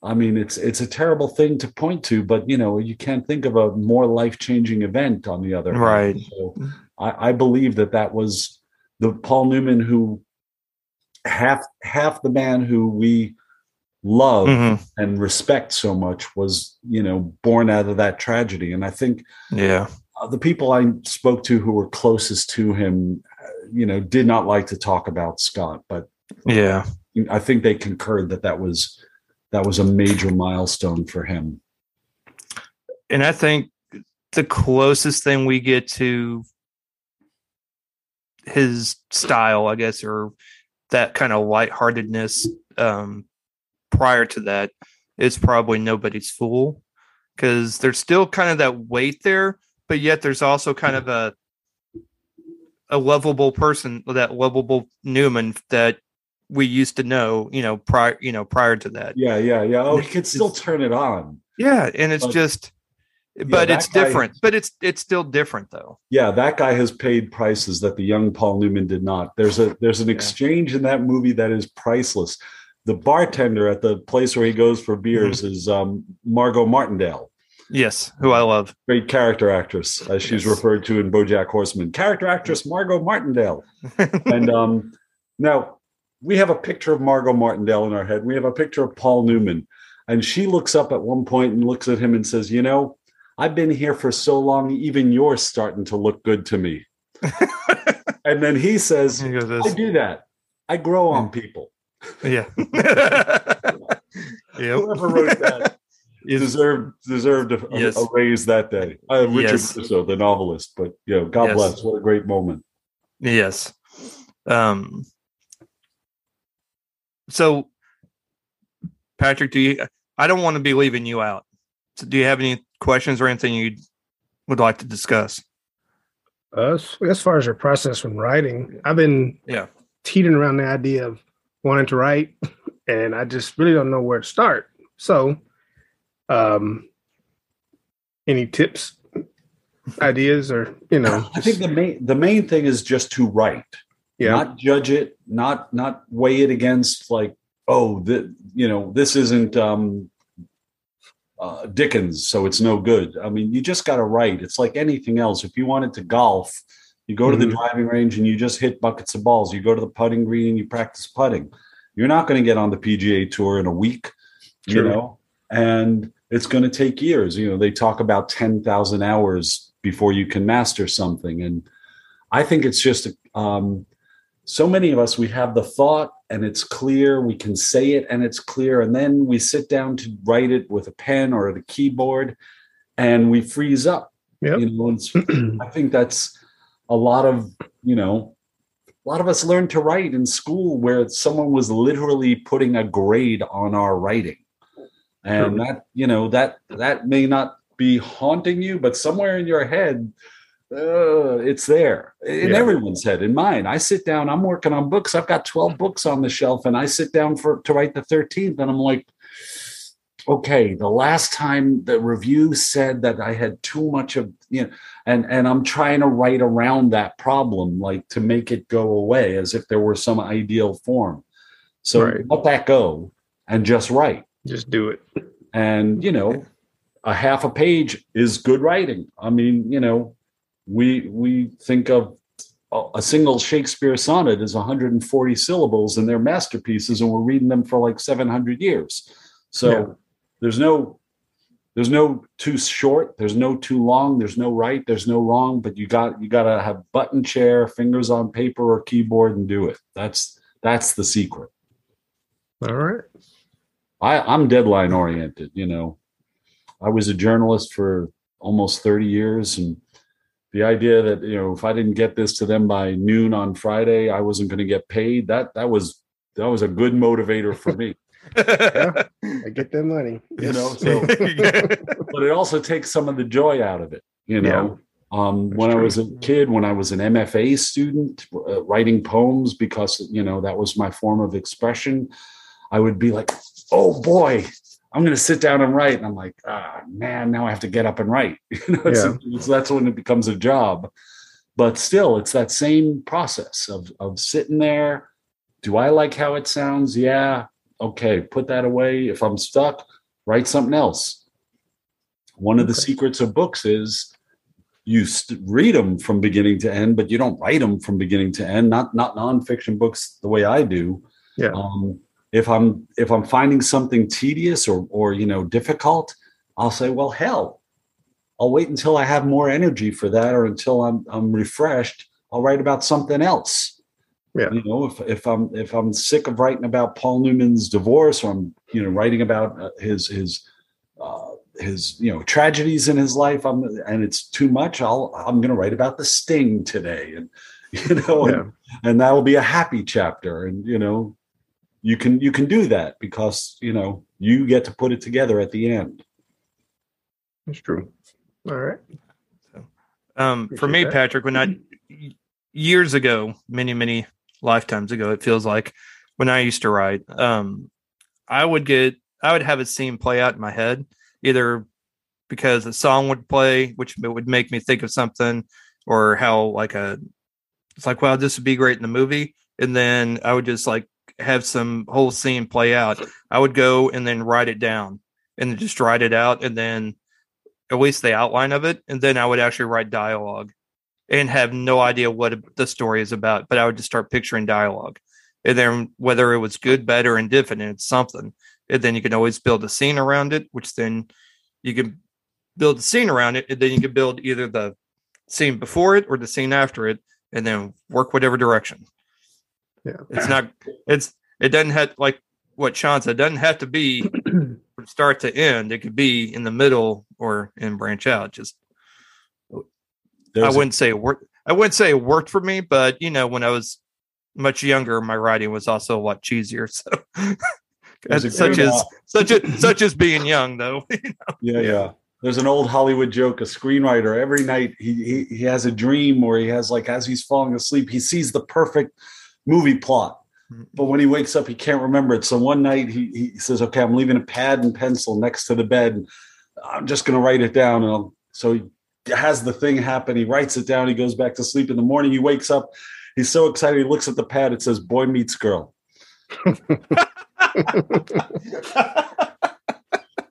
I mean, it's it's a terrible thing to point to, but you know, you can't think of a more life changing event. On the other hand. Right. So I, I believe that that was the Paul Newman who half half the man who we love Mhm. and respect so much was you know born out of that tragedy, and I think Yeah. uh, the people I spoke to who were closest to him, uh, you know, did not like to talk about Scott, but Yeah. I think they concurred that that was that was a major milestone for him. And I think the closest thing we get to his style, I guess, or that kind of lightheartedness um, prior to that is probably nobody's fool because there's still kind of that weight there, but yet there's also kind of a a lovable person, that lovable Newman that we used to know, you know, prior, you know, prior to that. Yeah, yeah, yeah. Oh, he could still turn it on. Yeah, and it's just, but that it's guy- different. But it's it's still different though. Yeah, that guy has paid prices that the young Paul Newman did not. There's a there's an exchange in that movie that is priceless. The bartender at the place where he goes for beers Mm-hmm. is um, Margot Martindale, Yes, who I love. great character actress, as she's Yes. referred to in BoJack Horseman. Character actress Margot Martindale. and um, now we have a picture of Margot Martindale in our head. We have a picture of Paul Newman, and she looks up at one point and looks at him and says, "You know, I've been here for so long. Even you're starting to look good to me." and then he says, He goes, "I do that. I grow on people." yeah. yep. Whoever wrote that Is- deserved deserved a, a- Yes. a raise that day. Uh, Richard Yes. Russo, the novelist, but you know, God Yes. bless. What a great moment. Yes. Um so Patrick, do you I don't want to be leaving you out. So do you have any questions or anything you would like to discuss? Uh, as- as far as your process when writing, I've been Yeah. teetering around the idea of wanting to write, and I just really don't know where to start. So, um, any tips, ideas, or you know, I think the main the main thing is just to write. yeah, not judge it not not weigh it against like oh the you know this isn't um uh, dickens so it's no good. I mean you just got to write. It's like anything else. If you wanted to golf you go to the Mhm. driving range and you just hit buckets of balls. You go to the putting green and you practice putting. You're not going to get on the pga tour in a week you know? And it's going to take years. You know they talk about 10,000 hours before you can master something. And i think it's just um so many of us we have the thought and it's clear we can say it and it's clear and then we sit down to write it with a pen or at a keyboard and we freeze up Yep. you know it's, i think that's a lot of you know a lot of us learned to write in school where someone was literally putting a grade on our writing and True. that you know that that may not be haunting you but somewhere in your head uh, it's there in Yeah. everyone's head in mine i sit down i'm working on books i've got 12 books on the shelf and i sit down for to write the 13th and i'm like okay the last time the review said that i had too much of you know and and i'm trying to write around that problem like to make it go away as if there were some ideal form so Right. let that go and just write just do it. and you know a half a page is good writing i mean you know we we think of a single shakespeare sonnet is 140 syllables and they're masterpieces and we're reading them for like 700 years so Yeah. there's no there's no too short there's no too long there's no right there's no wrong but you got you got to have button chair fingers on paper or keyboard and do it that's that's the secret All right. I, I'm deadline oriented. You know, I was a journalist for almost 30 years, and the idea that you know if I didn't get this to them by noon on Friday, I wasn't going to get paid. That that was that was a good motivator for me. I get that money. You know, so but it also takes some of the joy out of it. You know, Um, when I was a kid, when I was an MFA student, uh, writing poems because you know that was my form of expression, I would be like, "Oh boy, I'm going to sit down and write," and I'm like, "Ah, man, now I have to get up and write." You know, Yeah. that's when it becomes a job. But still, it's that same process of of sitting there. Do I like how it sounds? Yeah. Okay, put that away. If I'm stuck, write something else. One of the Okay. secrets of books is you st- read them from beginning to end, but you don't write them from beginning to end. Not not nonfiction books the way I do. Yeah. Um, if I'm if I'm finding something tedious or or you know difficult, I'll say, well, hell, I'll wait until I have more energy for that, or until I'm I'm refreshed. I'll write about something else. Yeah. You know, if if I'm if I'm sick of writing about Paul Newman's divorce, or I'm you know writing about uh, his his uh, his you know tragedies in his life, I'm and it's too much. I'll I'm going to write about the Sting today, and you know, Yeah. and, and that will be a happy chapter. And you know, you can you can do that because you know you get to put it together at the end. That's true. All right. Um, for me, that. Patrick, when I years ago, many many lifetimes ago, it feels like when I used to write, um, I would get I would have a scene play out in my head, either because a song would play, which would make me think of something, or how like a it's like, wow, this would be great in the movie, and then I would just like have some whole scene play out. I would go and then write it down, and then just write it out, and then at least the outline of it, and then I would actually write dialogue and have no idea what the story is about, but I would just start picturing dialogue. And then whether it was good, bad, or indifferent, it's something. And then you can always build a scene around it, which then you can build a scene around it, and then you can build either the scene before it or the scene after it, and then work whatever direction. Yeah. It's not it's it doesn't have like what Shawn said, it doesn't have to be from start to end. It could be in the middle or and branch out. Just There's I a- wouldn't say it worked. I wouldn't say it worked for me, but you know, when I was much younger, my writing was also a lot cheesier. So, There's a such as such as such as being young, though. Yeah, yeah. There's an old Hollywood joke. A screenwriter every night he, he he has a dream where he has like as he's falling asleep, he sees the perfect movie plot. Mm-hmm. But when he wakes up, he can't remember it. So one night he, he says, "Okay, I'm leaving a pad and pencil next to the bed. I'm just going to write it down." And I'll, so he has the thing happen. He writes it down. He goes back to sleep. In the morning, he wakes up. He's so excited. He looks at the pad. It says "Boy Meets Girl."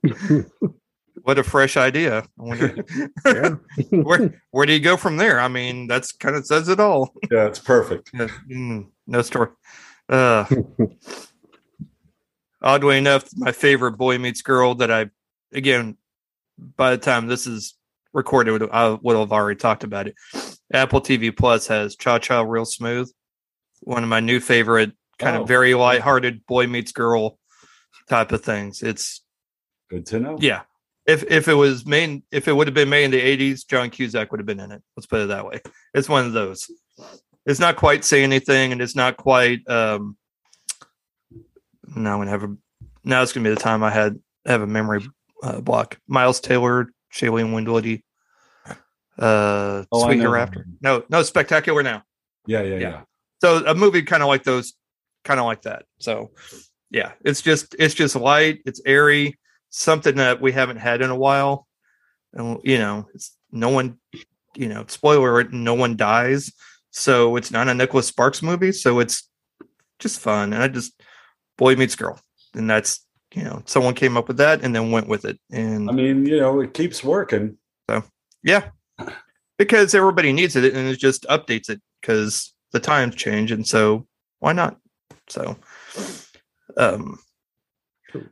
what a fresh idea! I wonder where where do you go from there? I mean, that's kind of says it all. Yeah, it's perfect. Mm, no story. Uh, oddly enough, my favorite Boy Meets Girl that I, again, by the time this is recorded, I would have already talked about it. Apple TV Plus has Cha Cha Real Smooth, one of my new favorite, kind Oh. of very lighthearted Boy Meets Girl type of things. It's Good to know. yeah. If if it was made, if it would have been made in the '80s, John Cusack would have been in it. Let's put it that way. It's one of those. It's not quite say anything, and it's not quite. um Now I'm gonna have a. Now it's gonna be the time I had have a memory uh, block. Miles Teller, Shailene Woodley, uh, Oh, Sweet. Hereafter. No, no, Spectacular Now. Yeah, yeah, Yeah. yeah. So a movie kind of like those, kind of like that. So yeah, it's just it's just light, it's airy, something that we haven't had in a while, and you know, it's no one, you know, spoiler alert, no one dies, so it's not a Nicholas Sparks movie, so it's just fun, and I just boy meets girl, and that's you know, someone came up with that and then went with it, and I mean, you know, it keeps working. So yeah, because everybody needs it, and it just updates it because the times change, and so why not? So, um,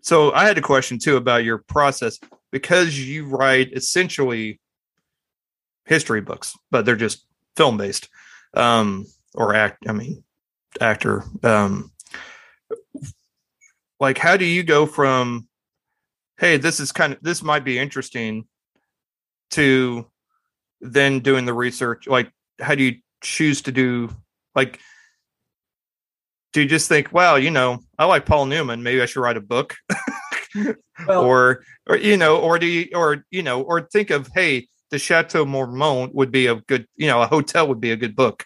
so I had a question too about your process because you write essentially history books, but they're just film based, um, or act. I mean, actor. Um, like, how do you go from, hey, this is kind of this might be interesting, to then doing the research? Like, how do you choose to do like? Do you just think, well, you know, I like Paul Newman, maybe I should write a book, Well, or or you know, or do you, or you know, or think of, hey, the Chateau Marmont would be a good, you know, a hotel would be a good book.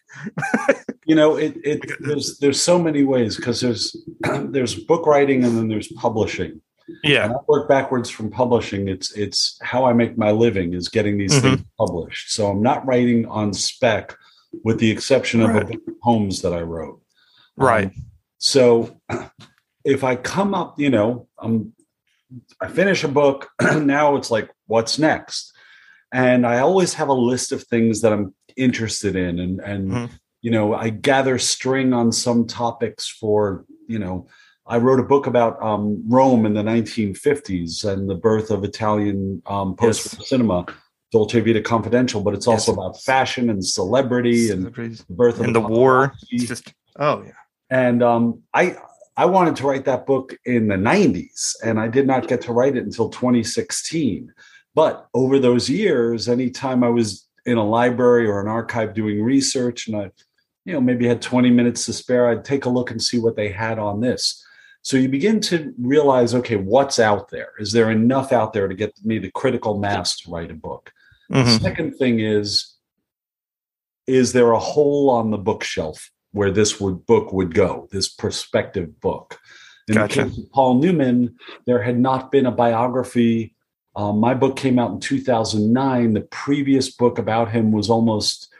you know, it, it there's there's so many ways because there's there's book writing and then there's publishing. Yeah, and I work backwards from publishing. It's it's how I make my living is getting these mm-hmm. things published. So I'm not writing on spec, with the exception of right. poems that I wrote. Right. Um, so if I come up, you know, I'm I finish a book. now it's like, what's next? And I always have a list of things that I'm interested in, and and mm-hmm. you know, I gather string on some topics for you know. I wrote a book about um, Rome in the 1950s and the birth of Italian um, post yes. cinema, Dolce Vita Confidential. But it's also yes. about fashion and celebrity and the birth of and the, the war. just oh yeah. And um, I I wanted to write that book in the 90s, and I did not get to write it until 2016. But over those years, anytime I was in a library or an archive doing research and I, you know, maybe had 20 minutes to spare, I'd take a look and see what they had on this. So you begin to realize, okay, what's out there? Is there enough out there to get me the critical mass to write a book? Mm-hmm. The second thing is, is there a hole on the bookshelf where this would book would go, this prospective book. In gotcha. the case of Paul Newman, there had not been a biography. Um, my book came out in 2009. The previous book about him was almost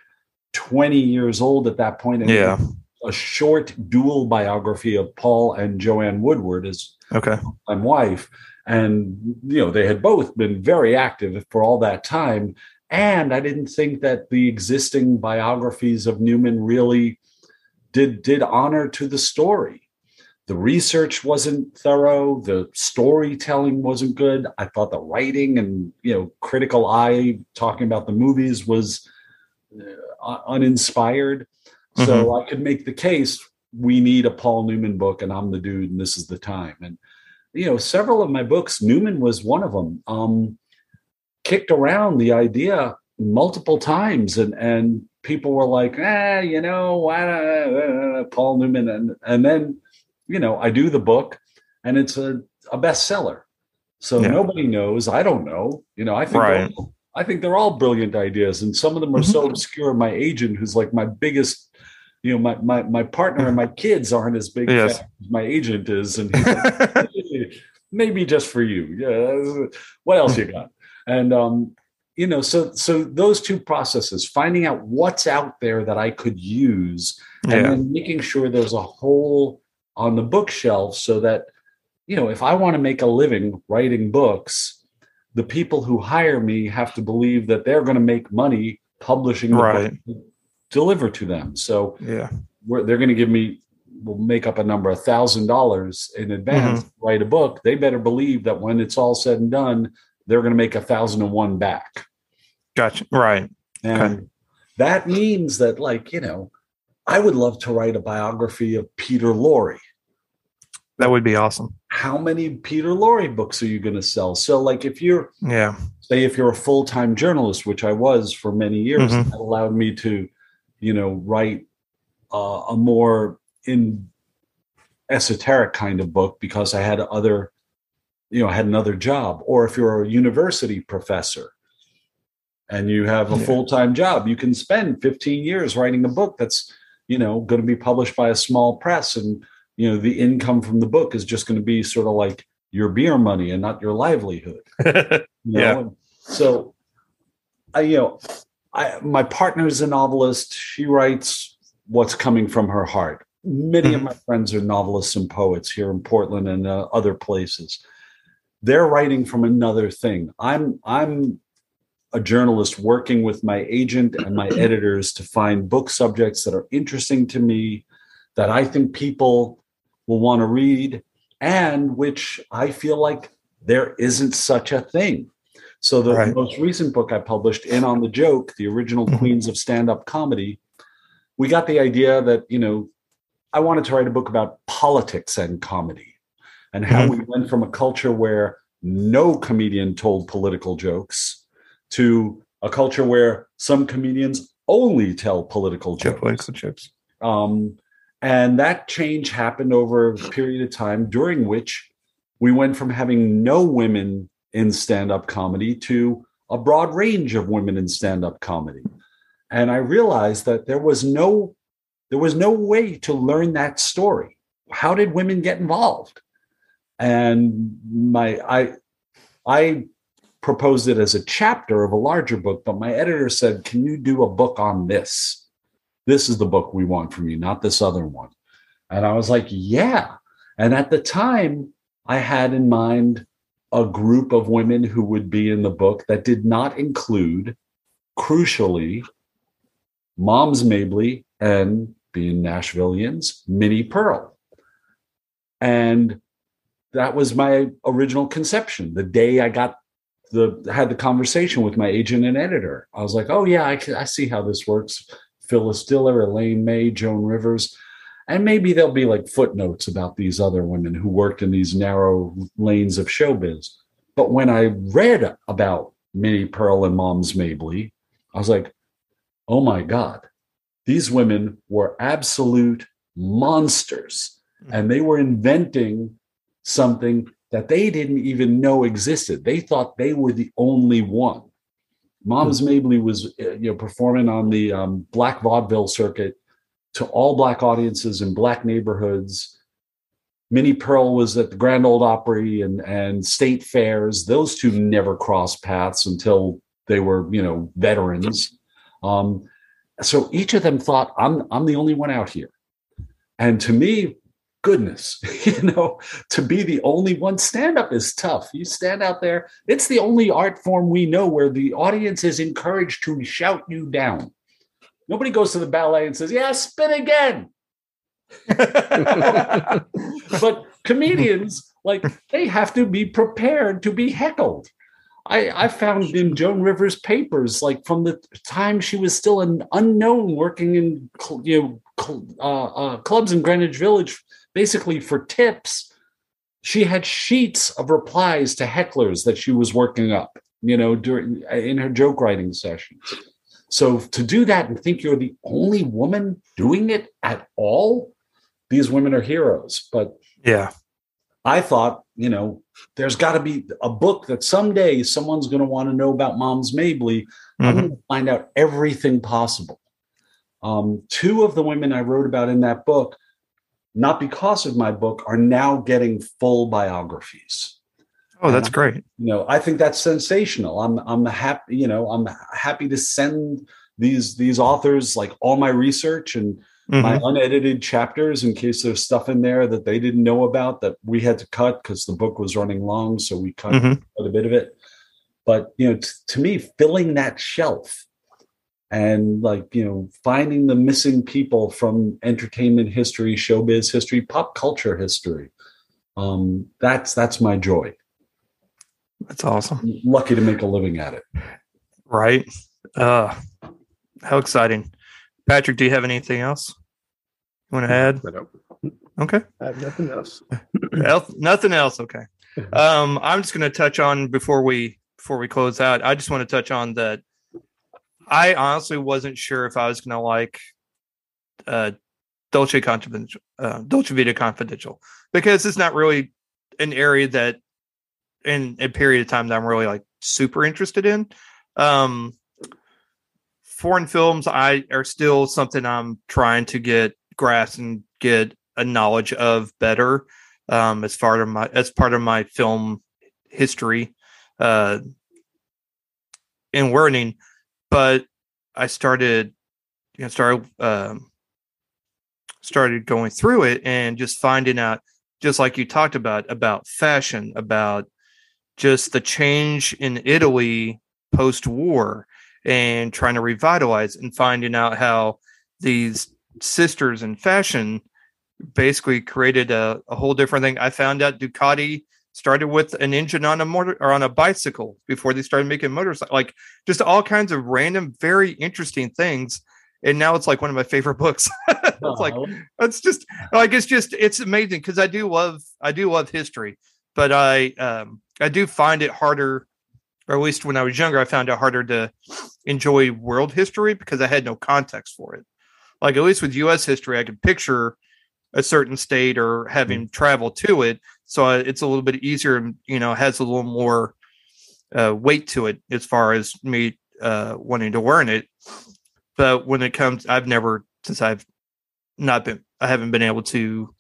20 years old at that point. And yeah. A short dual biography of Paul and Joanne Woodward, his okay. wife. And, you know, they had both been very active for all that time. And I didn't think that the existing biographies of Newman really did did honor to the story. The research wasn't thorough. The storytelling wasn't good. I thought the writing and you know critical eye talking about the movies was uh, uninspired. Mm-hmm. So I could make the case we need a Paul Newman book, and I'm the dude, and this is the time. And you know, several of my books, Newman was one of them. Um, kicked around the idea multiple times, and and people were like, ah, you know, uh, Paul Newman, and and then, you know, I do the book, and it's a, a bestseller. So yeah. nobody knows. I don't know. You know, I think right. I think they're all brilliant ideas, and some of them are so mm-hmm. obscure. My agent, who's like my biggest, you know, my my my partner and my kids aren't as big yes. as my agent is, and like, maybe just for you. Yeah, what else you got? And um, you know so so those two processes finding out what's out there that i could use and yeah. then making sure there's a hole on the bookshelf so that you know if i want to make a living writing books the people who hire me have to believe that they're going to make money publishing the right. deliver to them so yeah they're going to give me will make up a number a thousand dollars in advance mm-hmm. write a book they better believe that when it's all said and done they're going to make a thousand and one back Gotcha. Right. And okay. that means that, like, you know, I would love to write a biography of Peter Lorre. That would be awesome. How many Peter Lorre books are you going to sell? So, like, if you're, yeah, say, if you're a full time journalist, which I was for many years, mm-hmm. that allowed me to, you know, write uh, a more in esoteric kind of book because I had other, you know, I had another job. Or if you're a university professor, and you have a full-time job. You can spend 15 years writing a book that's you know going to be published by a small press and you know the income from the book is just going to be sort of like your beer money and not your livelihood. You yeah. so i you know i my partner is a novelist. She writes what's coming from her heart. Many mm-hmm. of my friends are novelists and poets here in portland and uh, other places. They're writing from another thing. I'm i'm a journalist working with my agent and my editors to find book subjects that are interesting to me, that I think people will want to read, and which I feel like there isn't such a thing. So, the right. most recent book I published, In on the Joke, the original mm-hmm. Queens of Stand Up Comedy, we got the idea that, you know, I wanted to write a book about politics and comedy and how mm-hmm. we went from a culture where no comedian told political jokes to a culture where some comedians only tell political jokes. Political jokes. Um, and that change happened over a period of time during which we went from having no women in stand up comedy to a broad range of women in stand-up comedy. And I realized that there was no there was no way to learn that story. How did women get involved? And my I I proposed it as a chapter of a larger book, but my editor said, "Can you do a book on this? This is the book we want from you, not this other one." And I was like, "Yeah." And at the time, I had in mind a group of women who would be in the book that did not include, crucially, Moms Mabley and being Nashvilleians, Minnie Pearl. And that was my original conception. The day I got the had the conversation with my agent and editor, I was like, "Oh yeah, I, can, I see how this works." Phyllis Diller, Elaine May, Joan Rivers, and maybe there'll be like footnotes about these other women who worked in these narrow lanes of showbiz. But when I read about Minnie Pearl and Moms Mabley, I was like, "Oh my god, these women were absolute monsters, hmm. and they were inventing." something that they didn't even know existed. They thought they were the only one. Moms mm-hmm. Mabley was uh, you know performing on the um, black vaudeville circuit to all black audiences in black neighborhoods. Minnie Pearl was at the Grand Ole Opry and and state fairs. Those two never crossed paths until they were you know veterans. Um, so each of them thought I'm I'm the only one out here. And to me, goodness, you know, to be the only one, stand up is tough. You stand out there, it's the only art form we know where the audience is encouraged to shout you down. Nobody goes to the ballet and says, Yeah, spin again. but comedians, like, they have to be prepared to be heckled. I, I found in Joan Rivers' papers, like from the time she was still an unknown, working in you know uh, uh, clubs in Greenwich Village basically for tips, she had sheets of replies to hecklers that she was working up, you know, during in her joke writing sessions. So to do that and think you're the only woman doing it at all, these women are heroes. But yeah, I thought, you know, there's got to be a book that someday someone's going to want to know about Moms Mabley. Mm-hmm. I'm going to find out everything possible. Um, two of the women I wrote about in that book not because of my book, are now getting full biographies. Oh, that's great. You know, I think that's sensational. I'm I'm happy, you know, I'm happy to send these these authors like all my research and mm-hmm. my unedited chapters in case there's stuff in there that they didn't know about that we had to cut because the book was running long, so we cut mm-hmm. a bit of it. But you know, t- to me, filling that shelf and like you know finding the missing people from entertainment history showbiz history pop culture history. Um that's that's my joy. That's awesome. Lucky to make a living at it. Right? Uh how exciting. Patrick do you have anything else you want to add okay. I have nothing else. Nothing else? Okay. Um i'm just going to touch on before we before we close out i just want to touch on that I honestly wasn't sure if I was going to like uh, Dolce Confidential, uh, Dolce Vita Confidential, because it's not really an area that in a period of time that I'm really like super interested in. Um, foreign films, I are still something I'm trying to get grasp and get a knowledge of better um, as part of my as part of my film history uh, and learning but I started, you know, started um, started going through it and just finding out, just like you talked about, about fashion, about just the change in Italy post war and trying to revitalize and finding out how these sisters in fashion basically created a, a whole different thing. I found out Ducati started with an engine on a motor or on a bicycle before they started making motorcycles like just all kinds of random very interesting things. And now it's like one of my favorite books. It's like it's just like it's just it's amazing because i do love i do love history but i um i do find it harder or at least when i was younger i found it harder to enjoy world history because i had no context for it. Like at least with us history i could picture a certain state or having mm-hmm. traveled to it so uh, it's a little bit easier and you know has a little more uh, weight to it as far as me uh, wanting to learn it. But when it comes, I've never since I've not been, I haven't been able to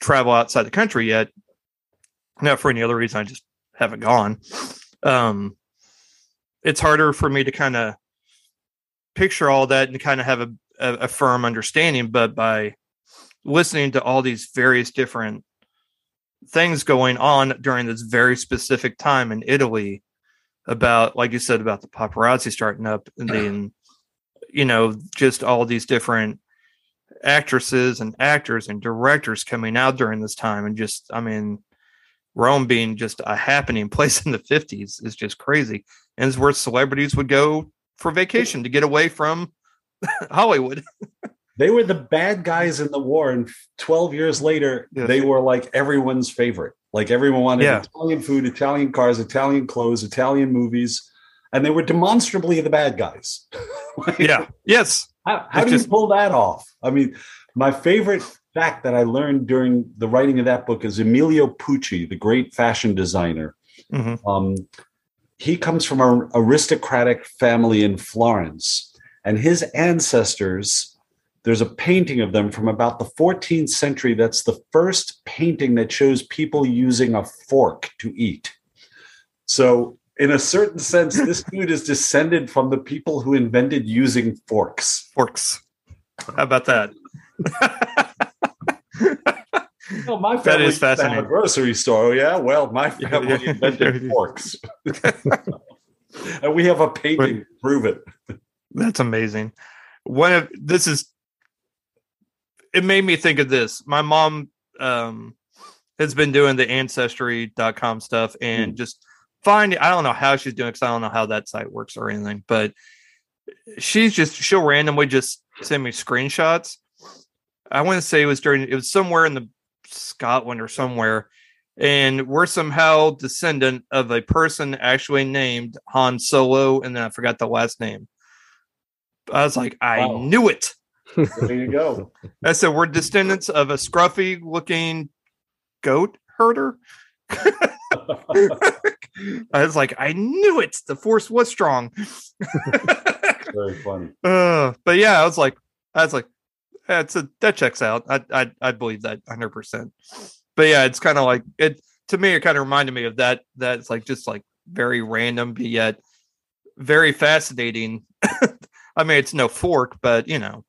travel outside the country yet. Not for any other reason, I just haven't gone. Um, it's harder for me to kind of picture all that and kind of have a, a, a firm understanding. But by listening to all these various different things going on during this very specific time in Italy about, like you said, about the paparazzi starting up and then, you know, just all these different actresses and actors and directors coming out during this time. And just, I mean, Rome being just a happening place in the 50s is just crazy. And it's where celebrities would go for vacation to get away from Hollywood. they were the bad guys in the war, and 12 years later, Yes. they were like everyone's favorite. Like everyone wanted Yeah. Italian food, Italian cars, Italian clothes, Italian movies, and they were demonstrably the bad guys. Like, yeah. Yes. How, how do just- you pull that off? I mean, my favorite fact that I learned during the writing of that book is Emilio Pucci, the great fashion designer. Mhm. Um, he comes from an aristocratic family in Florence, and his ancestors. There's a painting of them from about the 14th century. That's the first painting that shows people using a fork to eat. So, in a certain sense, this dude is descended from the people who invented using forks. Forks. How about that? Oh, my That is used to have fascinating. A grocery store. Oh, yeah. Well, my family invented forks, and we have a painting to prove it. That's amazing. One of this is it made me think of this. My mom um has been doing the ancestry.com stuff and just finding I don't know how she's doing because I don't know how that site works or anything, but she's just she'll randomly just send me screenshots. I want to say it was during it was somewhere in the Scotland or somewhere. And we're somehow descendant of a person actually named Han Solo, and then I forgot the last name. I was like, I Wow. knew it. There you go. I said we're descendants of a scruffy looking goat herder. I was like, I knew it. The force was strong. Very funny. Uh, but yeah, I was like, I was like, that's a that checks out. I I I believe that hundred percent. But yeah, it's kind of like it to me. It kind of reminded me of that. That's like just like very random, but yet very fascinating. I mean, it's no fork, but you know,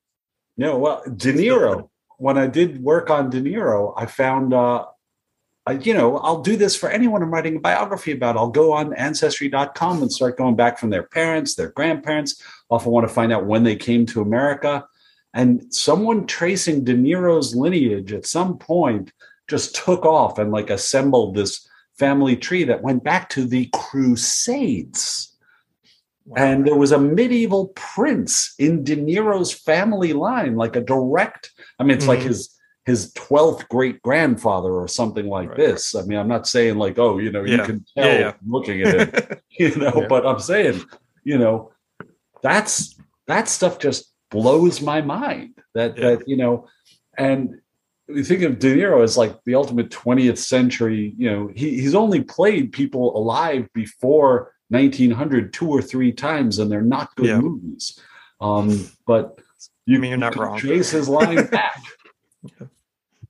No, well, De Niro. When I did work on De Niro, I found, uh, I, you know, I'll do this for anyone I'm writing a biography about. I'll go on ancestry.com and start going back from their parents, their grandparents. Often want to find out when they came to America. And someone tracing De Niro's lineage at some point just took off and like assembled this family tree that went back to the Crusades. And there was a medieval prince in De Niro's family line, like a direct. I mean, it's like Mhm. his his twelfth great grandfather or something like Right. this. I mean, I'm not saying like, oh, you know, you can tell Yeah, yeah. looking at it, you know, Yeah. but I'm saying, you know, that's that stuff just blows my mind. That Yeah. that you know, and you think of De Niro as like the ultimate 20th century, you know, he, he's only played people alive before 1900 two or three times, and they're not good Yeah. movies. Um, but you, I mean, you're not you can wrong. Trace his line back.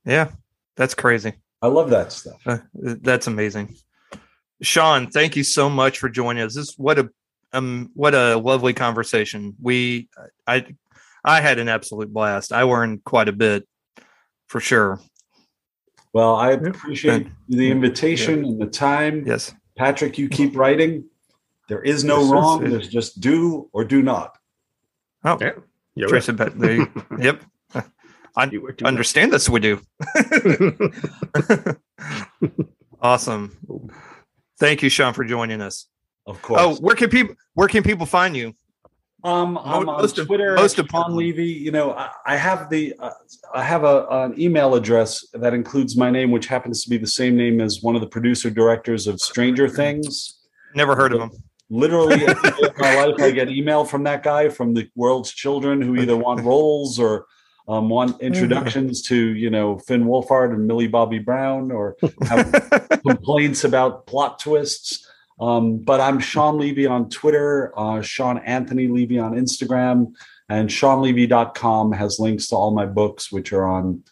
yeah, that's crazy. I love that stuff. Uh, that's amazing. Shawn, thank you so much for joining us. This what a um what a lovely conversation. We I I had an absolute blast. I learned quite a bit for sure. Well, I Yeah. appreciate the invitation and the time. Yes. Patrick, you keep writing. There is no Yes, yes, wrong. yes. There's just do or do not. Oh, Yeah. Yeah, Tracy, but there you, yep. I Understand this, we do. awesome. Thank you, Shawn, for joining us. Of course. Oh, where can people where can people find you? Um, I'm on most of- Twitter. most Most of- Shawn Levy. You know, I, I have the uh, I have a an email address that includes my name, which happens to be the same name as one of the producer directors of Stranger Things. Never heard of him. Literally, my life, I get email from that guy from the world's children who either want roles or um, want introductions to you know Finn Wolfhard and Millie Bobby Brown or have complaints about plot twists. Um, but I'm Shawn Levy on Twitter, uh, Shawn Anthony Levy on Instagram, and ShawnLevy.com has links to all my books, which are on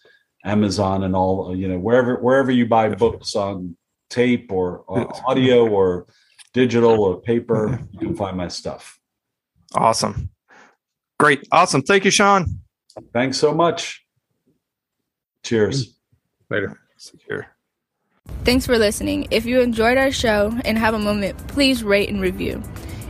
Amazon and all you know wherever wherever you buy books on tape or, or audio or digital or paper, you can find my stuff. Awesome. Great. Awesome. Thank you, Shawn. Thanks so much. Cheers. Later. Secure. Thanks for listening. If you enjoyed our show and have a moment, please rate and review.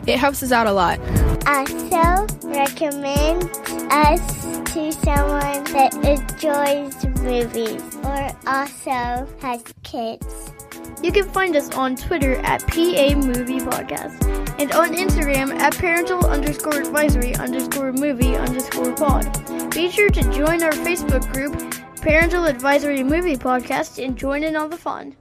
It helps us out a lot. Also, recommend us to someone that enjoys movies or also has kids. You can find us on Twitter at PA Movie Podcast and on Instagram at parental underscore advisory underscore movie underscore pod. Be sure to join our Facebook group, Parental Advisory Movie Podcast, and join in on the fun.